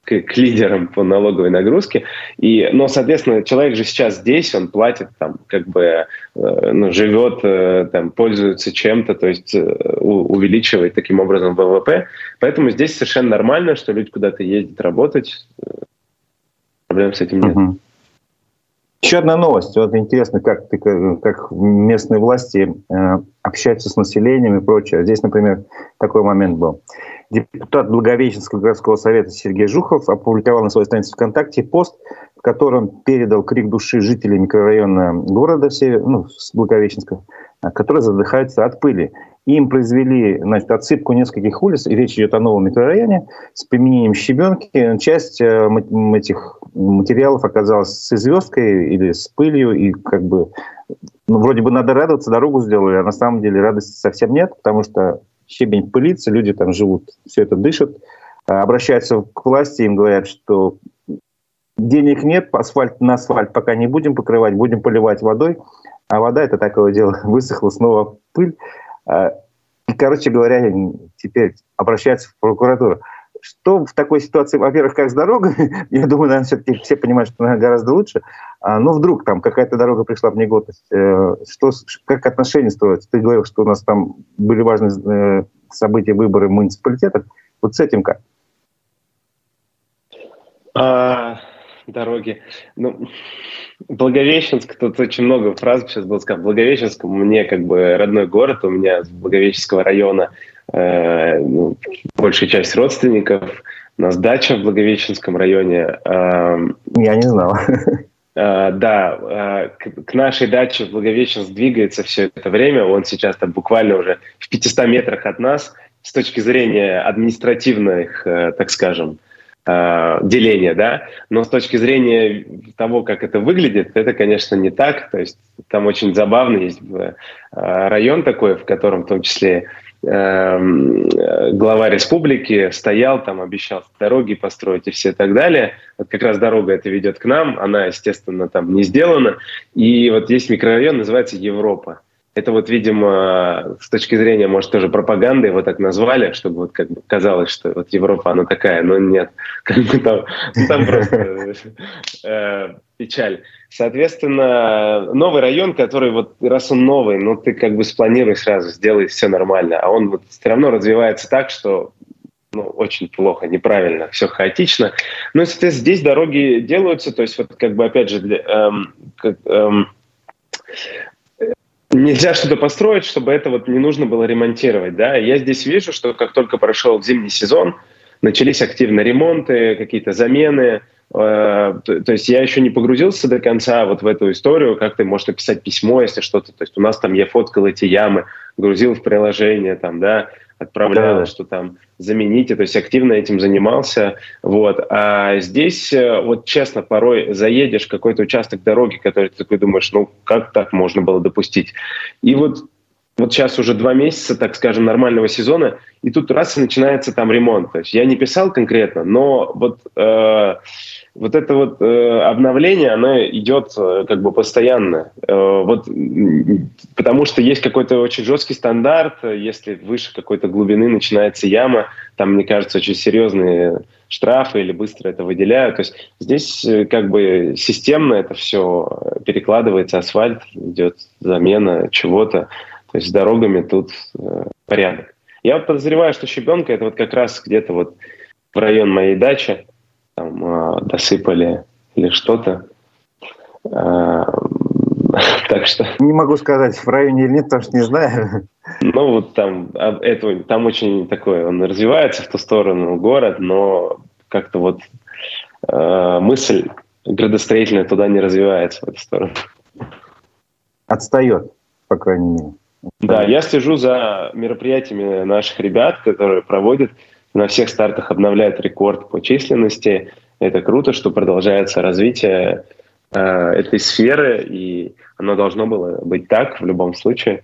к, к лидерам по налоговой нагрузке. И, но, соответственно, человек же сейчас здесь, он платит, там, как бы, э, ну, живет, э, там, пользуется чем-то, то есть э, увеличивает таким образом ВВП. Поэтому здесь совершенно нормально, что люди куда-то ездят работать. Проблем с этим нет. Uh-huh. Еще одна новость. Вот интересно, как, ты, как местные власти э, общаются с населением и прочее. Здесь, например, такой момент был. Депутат Благовещенского городского совета Сергей Жухов опубликовал на своей странице ВКонтакте пост, в котором передал крик души жителей микрорайона города, ну, Благовещенска, которые задыхаются от пыли. Им произвели значит, отсыпку нескольких улиц, и речь идет о новом микрорайоне, с применением щебенки. Часть э, этих материалов оказалась с звездкой или с пылью, и как бы ну, вроде бы надо радоваться, дорогу сделали, а на самом деле радости совсем нет, потому что щебень пылится, люди там живут, все это дышат, а обращаются к власти, им говорят, что денег нет, асфальт на асфальт пока не будем покрывать, будем поливать водой, а вода это такое дело, высохла снова пыль. А, короче говоря, теперь обращаются в прокуратуру. Что в такой ситуации, во-первых, как с дорогой, я думаю, наверное, все-таки все понимают, что наверное, гораздо лучше, а, ну, вдруг там какая-то дорога пришла в негодность, э, что, как отношения строятся? Ты говорил, что у нас там были важные э, события, выборы муниципалитетов. Вот с этим как? А, дороги. Ну, Благовещенск, тут очень много фраз сейчас было сказано. Благовещенск мне как бы родной город, у меня с Благовещенского района э, ну, большая часть родственников. У нас дача в Благовещенском районе. Э, Я не знал. Э, да, э, к, к нашей даче в Благовещенск двигается все это время. Он сейчас там буквально уже в 500 метрах от нас. С точки зрения административных, э, так скажем, э, деления, да, но с точки зрения того, как это выглядит, это, конечно, не так. То есть там очень забавно есть э, район такой, в котором в том числе эм, глава республики стоял, там обещал дороги построить и все так далее. Вот как раз дорога это ведет к нам, она, естественно, там не сделана. И вот есть микрорайон, называется Европа. Это вот, видимо, с точки зрения, может, тоже пропаганды его так назвали, чтобы вот как бы казалось, что вот Европа, она такая, но нет, как бы там, там просто э, печаль. Соответственно, новый район, который вот, раз он новый, ну ты как бы спланируй сразу, сделай все нормально, а он вот все равно развивается так, что ну, очень плохо, неправильно, все хаотично. Ну, и, соответственно, здесь дороги делаются, то есть вот как бы опять же, для, эм, как, эм, нельзя что-то построить, чтобы это вот не нужно было ремонтировать, да. Я здесь вижу, что как только прошел зимний сезон, начались активно ремонты, какие-то замены, Э, то, есть я еще не погрузился до конца вот в эту историю, как ты можешь написать письмо, если что-то. То есть у нас там я фоткал эти ямы, грузил в приложение, там, да, отправлял, да. что там замените, то есть активно этим занимался. Вот. А здесь, э, вот честно, порой заедешь какой-то участок дороги, который ты такой думаешь, ну как так можно было допустить? И вот вот сейчас уже два месяца, так скажем, нормального сезона, и тут раз и начинается там ремонт. То есть я не писал конкретно, но вот э, вот это вот э, обновление, оно идет э, как бы постоянно. Э, вот, потому что есть какой-то очень жесткий стандарт, если выше какой-то глубины начинается яма, там, мне кажется, очень серьезные штрафы или быстро это выделяют. То есть здесь э, как бы системно это все перекладывается, асфальт, идет замена чего-то. То есть с дорогами тут э, порядок. Я подозреваю, что щебенка это вот как раз где-то вот в район моей дачи, там э, досыпали или что-то. Э, так что... Не могу сказать, в районе или нет, потому что не знаю. Ну, вот там, а, это, там очень такой, он развивается в ту сторону, город, но как-то вот э, мысль градостроительная туда не развивается, в эту сторону. Отстает, по крайней мере. Да, я слежу за мероприятиями наших ребят, которые проводят на всех стартах обновляют рекорд по численности. Это круто, что продолжается развитие э, этой сферы, и оно должно было быть так в любом случае.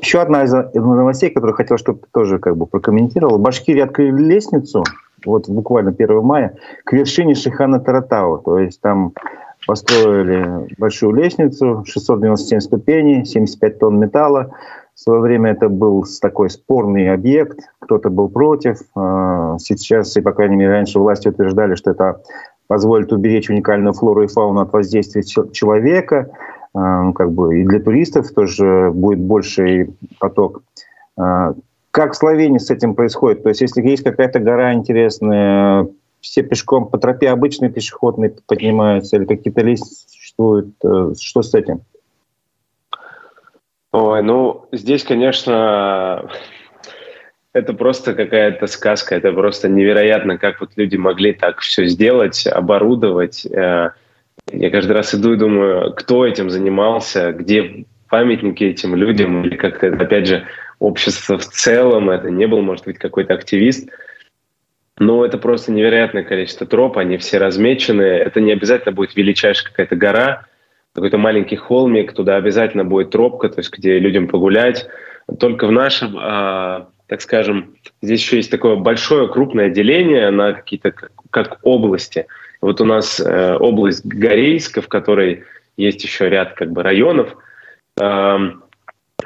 Еще одна из новостей, которую хотел, чтобы ты тоже как бы прокомментировал. Башкирии открыли лестницу, вот буквально 1 мая, к вершине Шихана Таратау. То есть там построили большую лестницу, 697 ступеней, 75 тонн металла. В свое время это был такой спорный объект, кто-то был против. А, сейчас, и по крайней мере раньше власти утверждали, что это позволит уберечь уникальную флору и фауну от воздействия человека. А, ну, как бы и для туристов тоже будет больший поток. А, как в Словении с этим происходит? То есть, если есть какая-то гора интересная, все пешком по тропе обычные пешеходные поднимаются или какие-то лестницы существуют? Э, что с этим? Ой, ну, здесь, конечно, это просто какая-то сказка, это просто невероятно, как вот люди могли так все сделать, оборудовать. Э, я каждый раз иду и думаю, кто этим занимался, где памятники этим людям, или как-то, опять же, общество в целом, это не был, может быть, какой-то активист. Но это просто невероятное количество троп, они все размечены. Это не обязательно будет величайшая какая-то гора, какой-то маленький холмик, туда обязательно будет тропка, то есть где людям погулять. Только в нашем, э, так скажем, здесь еще есть такое большое крупное деление на какие-то как, как области. Вот у нас э, область Горейска, в которой есть еще ряд как бы районов. Э,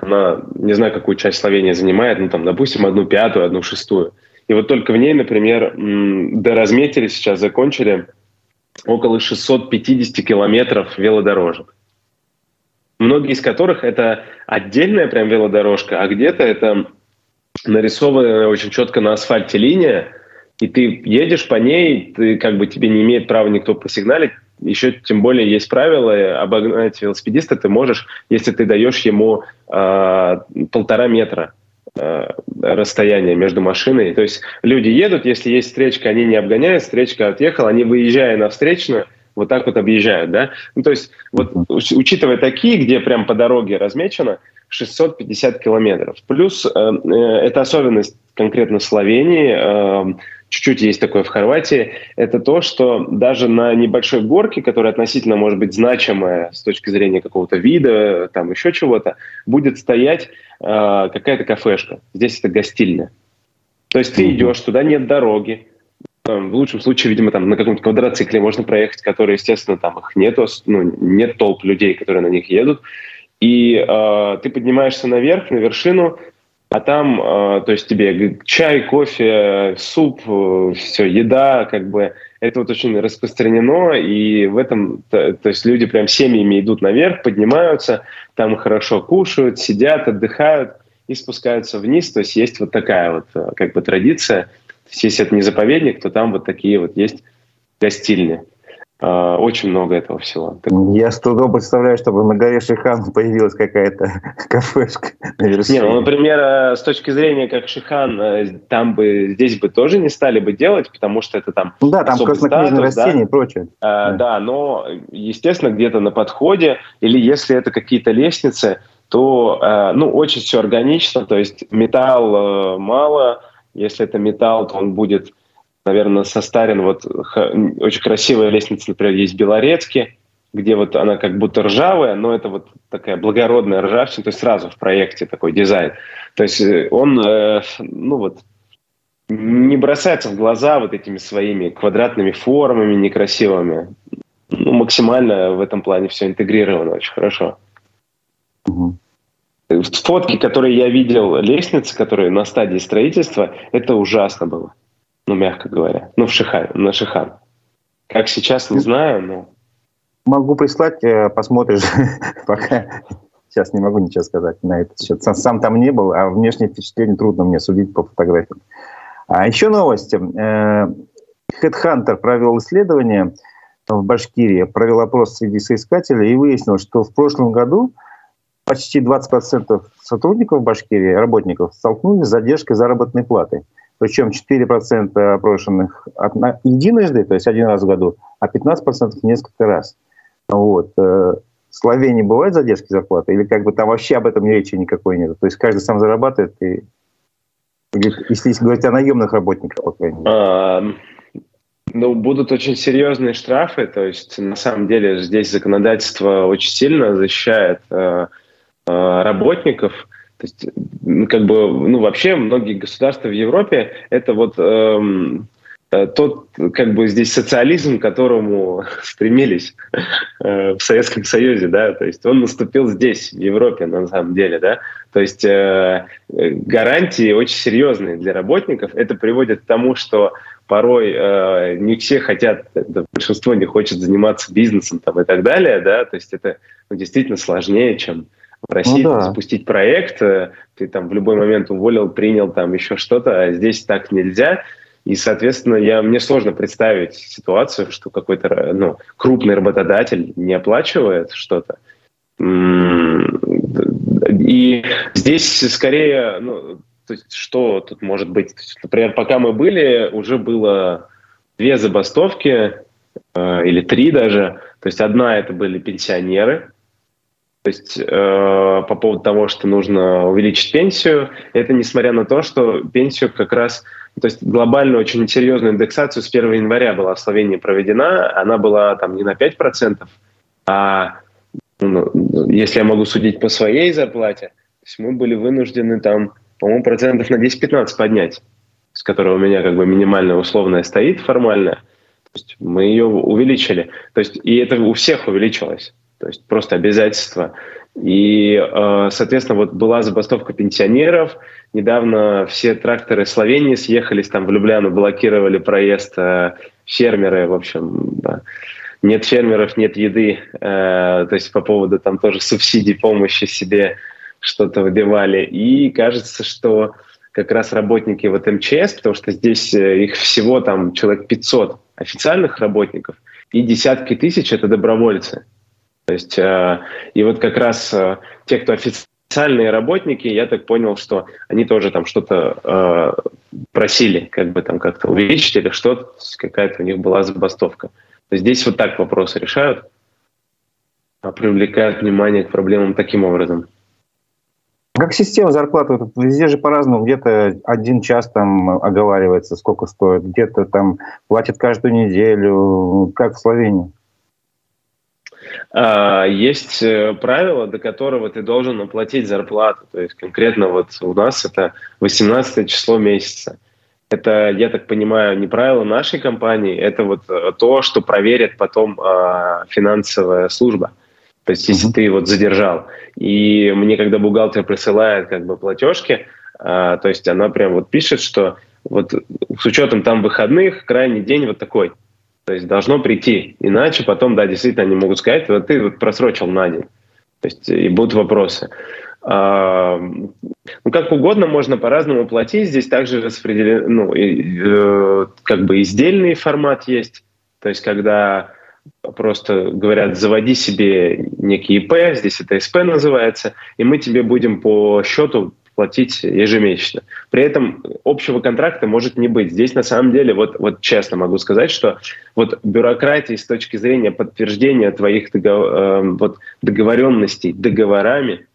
она, не знаю, какую часть Словения занимает, ну там, допустим, одну пятую, одну шестую. И вот только в ней, например, доразметили сейчас, закончили около 650 километров велодорожек. Многие из которых это отдельная прям велодорожка, а где-то это нарисованная очень четко на асфальте линия, и ты едешь по ней, ты как бы тебе не имеет права никто посигналить, еще тем более есть правила, обогнать велосипедиста ты можешь, если ты даешь ему э, полтора метра Э, расстояние между машиной. То есть люди едут, если есть встречка, они не обгоняют, встречка отъехала, они выезжая на встречную, вот так вот объезжают, да? Ну, то есть, вот учитывая такие, где прям по дороге размечено, 650 километров. Плюс э, э, это особенность конкретно Словении, э, чуть-чуть есть такое в Хорватии, это то, что даже на небольшой горке, которая относительно может быть значимая с точки зрения какого-то вида, там еще чего-то, будет стоять э, какая-то кафешка. Здесь это гостиная. То есть ты идешь, туда нет дороги, там, в лучшем случае, видимо, там на каком-то квадроцикле можно проехать, которые, естественно, там их нету, ну, нет толп людей, которые на них едут. И э, ты поднимаешься наверх, на вершину, а там, э, то есть тебе чай, кофе, суп, э, все, еда, как бы, это вот очень распространено, и в этом, то, есть люди прям семьями идут наверх, поднимаются, там хорошо кушают, сидят, отдыхают и спускаются вниз, то есть есть вот такая вот э, как бы традиция, то есть если это не заповедник, то там вот такие вот есть гостильни. А, очень много этого всего. Я с трудом представляю, чтобы на горе Шихан появилась какая-то кафешка на вершине. Не, ну, например, э, с точки зрения как Шихан, э, там бы, здесь бы тоже не стали бы делать, потому что это там Ну да, там краснокнижные растения да? и прочее. А, да. да, но, естественно, где-то на подходе, или если это какие-то лестницы, то, э, ну, очень все органично, то есть металл мало, если это металл, то он будет наверное, состарен. Вот очень красивая лестница, например, есть в Белорецке, где вот она как будто ржавая, но это вот такая благородная ржавчина, то есть сразу в проекте такой дизайн. То есть э, он, э, ну вот, не бросается в глаза вот этими своими квадратными формами некрасивыми. Ну, максимально в этом плане все интегрировано очень хорошо. Угу. Фотки, которые я видел, лестницы, которые на стадии строительства, это ужасно было ну, мягко говоря. Ну, в Шихан, на Шихан. Как сейчас, не знаю, но... Могу прислать, э, посмотришь. Пока сейчас не могу ничего сказать на этот счет. Сам, сам там не был, а внешнее впечатление трудно мне судить по фотографиям. А еще новости. Э, Headhunter провел исследование в Башкирии, провел опрос среди соискателей и выяснил, что в прошлом году почти 20% сотрудников Башкирии, работников, столкнулись с задержкой заработной платы – причем 4% опрошенных единожды, то есть один раз в году, а 15% несколько раз. Вот. Э, в Словении бывают задержки зарплаты? Или как бы там вообще об этом речи никакой нет? То есть каждый сам зарабатывает? И... Если говорить о наемных работниках, по крайней мере. Ну, будут очень серьезные штрафы. То есть, на самом деле, здесь законодательство очень сильно защищает э, э, работников – то есть, как бы, ну, вообще многие государства в Европе это вот эм, э, тот, как бы, здесь социализм, к которому стремились э, в Советском Союзе, да, то есть он наступил здесь, в Европе, на самом деле, да, то есть э, гарантии очень серьезные для работников. Это приводит к тому, что порой э, не все хотят, да, большинство не хочет заниматься бизнесом там и так далее, да, то есть это ну, действительно сложнее, чем в России ну, да. запустить проект, э, ты там в любой момент уволил, принял там еще что-то, а здесь так нельзя. И, соответственно, я, мне сложно представить ситуацию, что какой-то ну, крупный работодатель не оплачивает что-то. И здесь скорее, ну, то есть, что тут может быть? есть, например, пока мы были, уже было две забастовки, э, или три даже. То есть одна это были пенсионеры, то есть э, по поводу того, что нужно увеличить пенсию, это несмотря на то, что пенсию как раз, то есть глобальную очень серьезную индексацию с 1 января была в Словении проведена, она была там не на 5%, а ну, если я могу судить по своей зарплате, то есть мы были вынуждены там, по-моему, процентов на 10-15 поднять, с которого у меня как бы минимальная условная стоит формальная. То есть мы ее увеличили. То есть и это у всех увеличилось то есть просто обязательства. И, э, соответственно, вот была забастовка пенсионеров. Недавно все тракторы Словении съехались там в Любляну, блокировали проезд э, фермеры, в общем, да. нет фермеров, нет еды. Э, то есть по поводу там тоже субсидий, помощи себе что-то выбивали. И кажется, что как раз работники вот МЧС, потому что здесь их всего там человек 500 официальных работников, и десятки тысяч — это добровольцы. То есть, э, и вот как раз э, те, кто официальные работники, я так понял, что они тоже там что-то э, просили, как бы там как-то увеличить или что-то, какая-то у них была забастовка. Здесь вот так вопросы решают, а привлекают внимание к проблемам таким образом. Как система зарплаты? Везде же по-разному. Где-то один час там оговаривается, сколько стоит, где-то там платят каждую неделю, как в Словении. А, есть э, правило, до которого ты должен оплатить зарплату. То есть конкретно вот у нас это 18 число месяца. Это, я так понимаю, не правило нашей компании, это вот э, то, что проверит потом э, финансовая служба. То есть если mm-hmm. ты вот задержал. И мне, когда бухгалтер присылает как бы платежки, э, то есть она прям вот пишет, что вот с учетом там выходных крайний день вот такой – то есть должно прийти. Иначе потом, да, действительно, они могут сказать, вот ты вот просрочил на день. То есть и будут вопросы. А, ну, как угодно, можно по-разному платить. Здесь также распределен, ну, и, э, как бы издельный формат есть. То есть когда просто говорят, заводи себе некий ИП, здесь это СП называется, и мы тебе будем по счету платить ежемесячно. При этом общего контракта может не быть. Здесь на самом деле, вот, вот честно могу сказать, что вот бюрократии с точки зрения подтверждения твоих договор, э, вот, договоренностей договорами,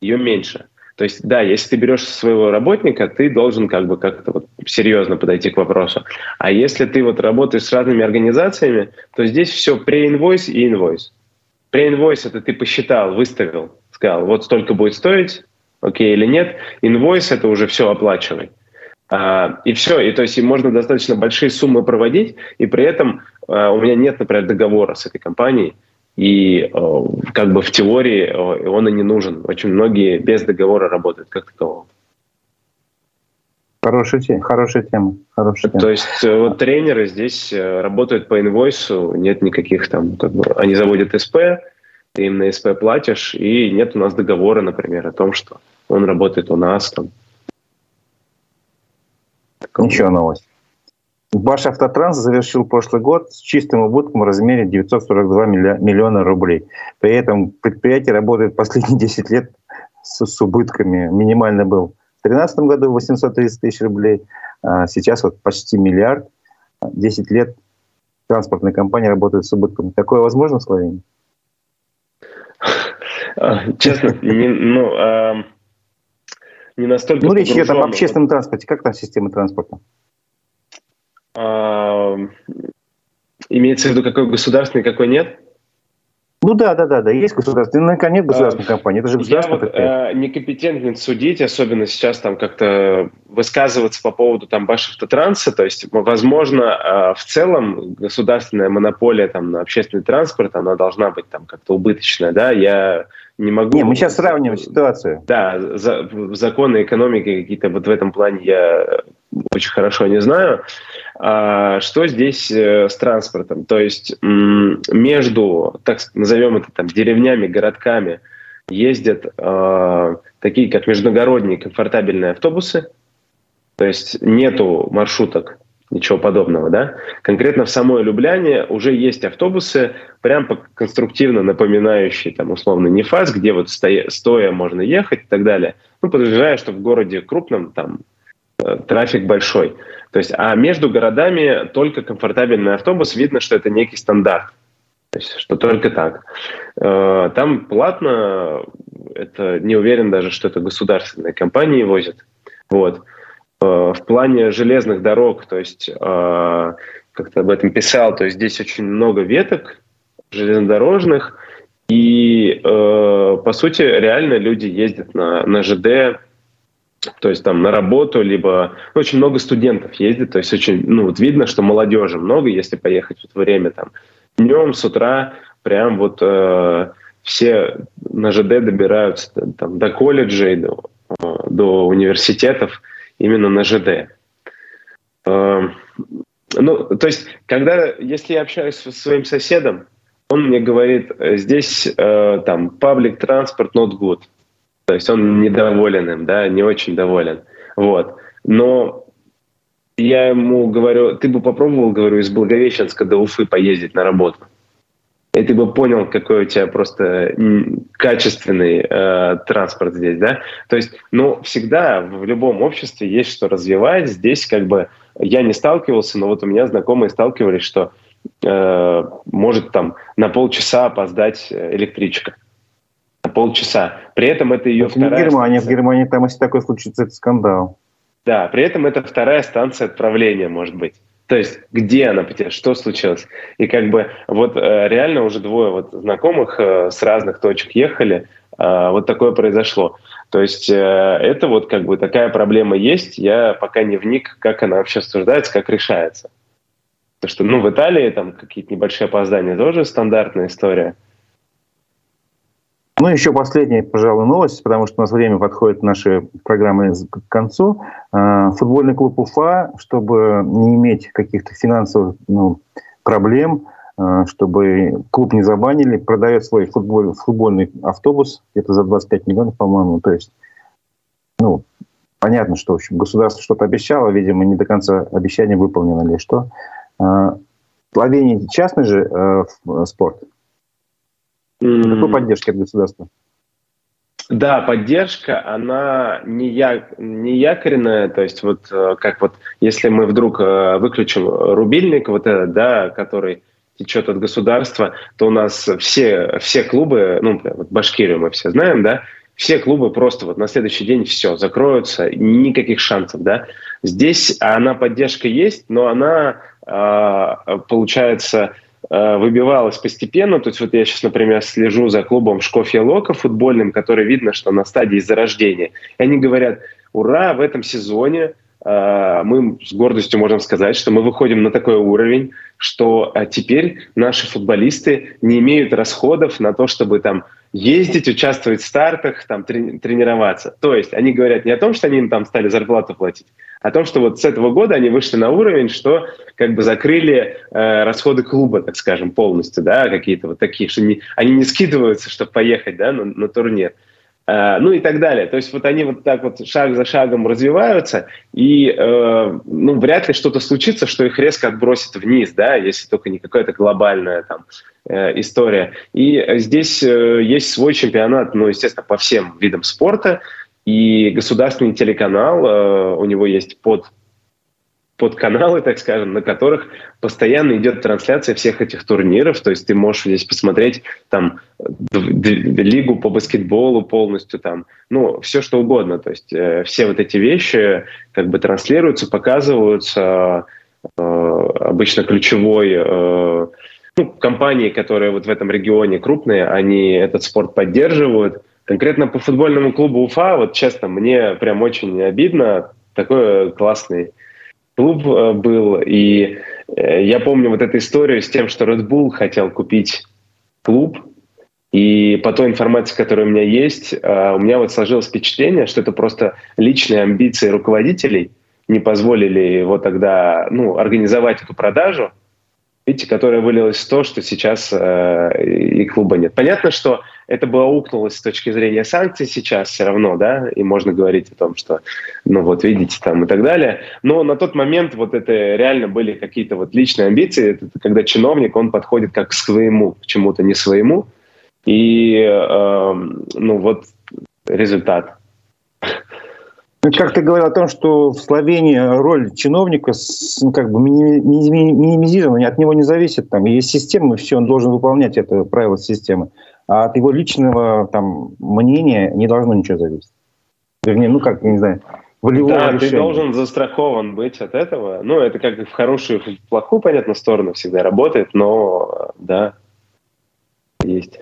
ее меньше. То есть, да, если ты берешь своего работника, ты должен как бы как-то вот серьезно подойти к вопросу. А если ты вот работаешь с разными организациями, то здесь все pre-инвойс и инвойс. Pre-инвойс — это ты посчитал, выставил, сказал, вот столько будет стоить, окей или нет. Инвойс — это уже все оплачивай. А, и все, и то есть и можно достаточно большие суммы проводить, и при этом а, у меня нет, например, договора с этой компанией, и э, как бы в теории э, он и не нужен. Очень многие без договора работают как такового. Хорошая тема. Хорошая тема. Хорошая тема. То есть э, вот тренеры здесь работают по инвойсу, нет никаких там, как бы, они заводят СП, ты им на СП платишь, и нет у нас договора, например, о том, что он работает у нас там. Еще новость. Башавтотранс завершил прошлый год с чистым убытком в размере 942 миллиона рублей. При этом предприятие работает последние 10 лет с, с убытками. Минимально был в 2013 году 830 тысяч рублей, а сейчас вот почти миллиард. 10 лет транспортная компания работает с убытками. Такое возможно в Словении? Честно, ну, а, не настолько... Ну, речь идет об общественном транспорте. Как там система транспорта? А, имеется в виду, какой государственный, какой нет? Ну да, да, да, да, есть государственная, нет государственной а, компании, это же государственная Я вот э, некомпетентен судить, особенно сейчас там как-то высказываться по поводу там Башавтотранса, то есть, возможно, э, в целом государственная монополия там на общественный транспорт, она должна быть там как-то убыточная, да, я не могу... Не, мы сейчас сравниваем ситуацию. Да, за, законы экономики какие-то вот в этом плане я очень хорошо не знаю. А, что здесь э, с транспортом? То есть между, так назовем это там, деревнями, городками ездят э, такие, как междугородние комфортабельные автобусы, то есть нету маршруток, ничего подобного, да. Конкретно в самой Любляне уже есть автобусы, прям конструктивно напоминающие, там, условно, Нефас, где вот стоя, стоя можно ехать и так далее. Ну, подозревая, что в городе крупном там э, трафик большой. То есть, а между городами только комфортабельный автобус, видно, что это некий стандарт. То есть, что только так. Э, там платно, это не уверен даже, что это государственные компании возят. Вот. Э, в плане железных дорог, то есть, э, как то об этом писал, то есть здесь очень много веток железнодорожных, и, по сути, реально люди ездят на, на ЖД то есть там на работу, либо очень много студентов ездит, то есть очень, ну вот видно, что молодежи много, если поехать в это время там днем с утра, прям вот э, все на ЖД добираются там, до колледжей, до, э, до университетов именно на ЖД. Э, ну, то есть, когда, если я общаюсь со своим соседом, он мне говорит, здесь э, там public transport not good. То есть он недоволен им, да, не очень доволен. Вот. Но я ему говорю, ты бы попробовал, говорю, из Благовещенска до Уфы поездить на работу. И ты бы понял, какой у тебя просто качественный э, транспорт здесь, да? То есть, ну, всегда в любом обществе есть что развивать. Здесь как бы я не сталкивался, но вот у меня знакомые сталкивались, что э, может там на полчаса опоздать электричка полчаса. При этом это ее это вторая... Не Германия. Станция. В Германии там, если такое случится, это скандал. Да, при этом это вторая станция отправления, может быть. То есть где она потерялась, что случилось. И как бы вот э, реально уже двое вот знакомых э, с разных точек ехали, э, вот такое произошло. То есть это вот как бы такая проблема есть, я пока не вник, как она вообще обсуждается, как решается. Потому что, ну, в Италии там какие-то небольшие опоздания тоже стандартная история. Ну, еще последняя, пожалуй, новость, потому что у нас время подходит нашей программы к концу. А, футбольный клуб Уфа, чтобы не иметь каких-то финансовых ну, проблем, а, чтобы клуб не забанили, продает свой футболь, футбольный автобус где-то за 25 миллионов, по-моему. То есть, ну, понятно, что в общем, государство что-то обещало, видимо, не до конца обещание выполнено или что. А, Словении частный же э, спорт. Какой поддержки от государства? Да, поддержка, она не, я, не якоренная, то есть вот э, как вот если мы вдруг э, выключим рубильник, вот этот, да, который течет от государства, то у нас все, все клубы, ну, вот Башкирию мы все знаем, да, все клубы просто вот на следующий день все, закроются, никаких шансов, да. Здесь она поддержка есть, но она, э, получается, выбивалась постепенно. То есть вот я сейчас, например, слежу за клубом Шкофья Лока футбольным, который видно, что на стадии зарождения. И они говорят, ура, в этом сезоне э, мы с гордостью можем сказать, что мы выходим на такой уровень, что э, теперь наши футболисты не имеют расходов на то, чтобы там ездить, участвовать в стартах, там, трени- тренироваться. То есть они говорят не о том, что они им там стали зарплату платить, о том, что вот с этого года они вышли на уровень, что как бы закрыли э, расходы клуба, так скажем, полностью, да, какие-то вот такие, что не, они не скидываются, чтобы поехать, да, на, на турнир. Uh, ну и так далее. То есть вот они вот так вот шаг за шагом развиваются, и uh, ну, вряд ли что-то случится, что их резко отбросит вниз, да, если только не какая-то глобальная там история. И здесь есть свой чемпионат, ну, естественно, по всем видам спорта, и государственный телеканал, э, у него есть под подканалы, так скажем, на которых постоянно идет трансляция всех этих турниров. То есть ты можешь здесь посмотреть там лигу по баскетболу полностью, там, ну, все что угодно. То есть э, все вот эти вещи как бы транслируются, показываются. Э, обычно ключевой э, ну, компании, которые вот в этом регионе крупные, они этот спорт поддерживают. Конкретно по футбольному клубу Уфа, вот честно, мне прям очень обидно. Такой классный клуб э, был. И э, я помню вот эту историю с тем, что Red Bull хотел купить клуб. И по той информации, которая у меня есть, э, у меня вот сложилось впечатление, что это просто личные амбиции руководителей не позволили его тогда ну, организовать эту продажу – видите, которая вылилась в то, что сейчас э, и клуба нет. Понятно, что это бы аукнулось с точки зрения санкций сейчас все равно, да, и можно говорить о том, что, ну вот, видите, там и так далее. Но на тот момент вот это реально были какие-то вот личные амбиции, это когда чиновник, он подходит как к своему, к чему-то не своему, и, э, ну вот, результат. Ну, как ты говорил о том, что в Словении роль чиновника ну, как бы минимизирована, от него не зависит. Там есть система, все, он должен выполнять это правило системы. А от его личного там, мнения не должно ничего зависеть. Вернее, ну как, не знаю, волевого Да, решения. ты должен застрахован быть от этого. Ну, это как в хорошую, в плохую, понятно, сторону всегда работает, но да, есть.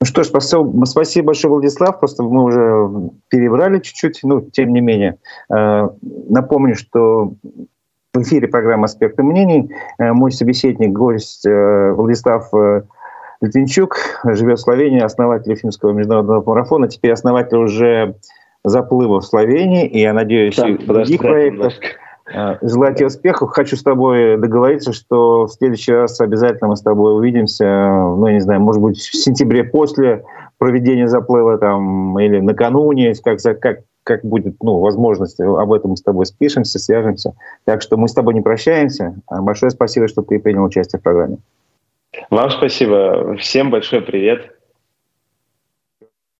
Ну что ж, спасибо, спасибо большое, Владислав. Просто мы уже перебрали чуть-чуть, но тем не менее. Э, напомню, что в эфире программы «Аспекты мнений». Э, мой собеседник, гость э, Владислав Литвинчук, живет в Словении, основатель Уфимского международного марафона, теперь основатель уже заплыва в Словении, и я надеюсь, так, других проектов. Немножко. Э, желаю тебе успехов. Хочу с тобой договориться, что в следующий раз обязательно мы с тобой увидимся, ну, я не знаю, может быть, в сентябре после проведения заплыва там, или накануне, как, как, как будет ну, возможность, об этом мы с тобой спишемся, свяжемся. Так что мы с тобой не прощаемся. Большое спасибо, что ты принял участие в программе. Вам спасибо. Всем большой привет.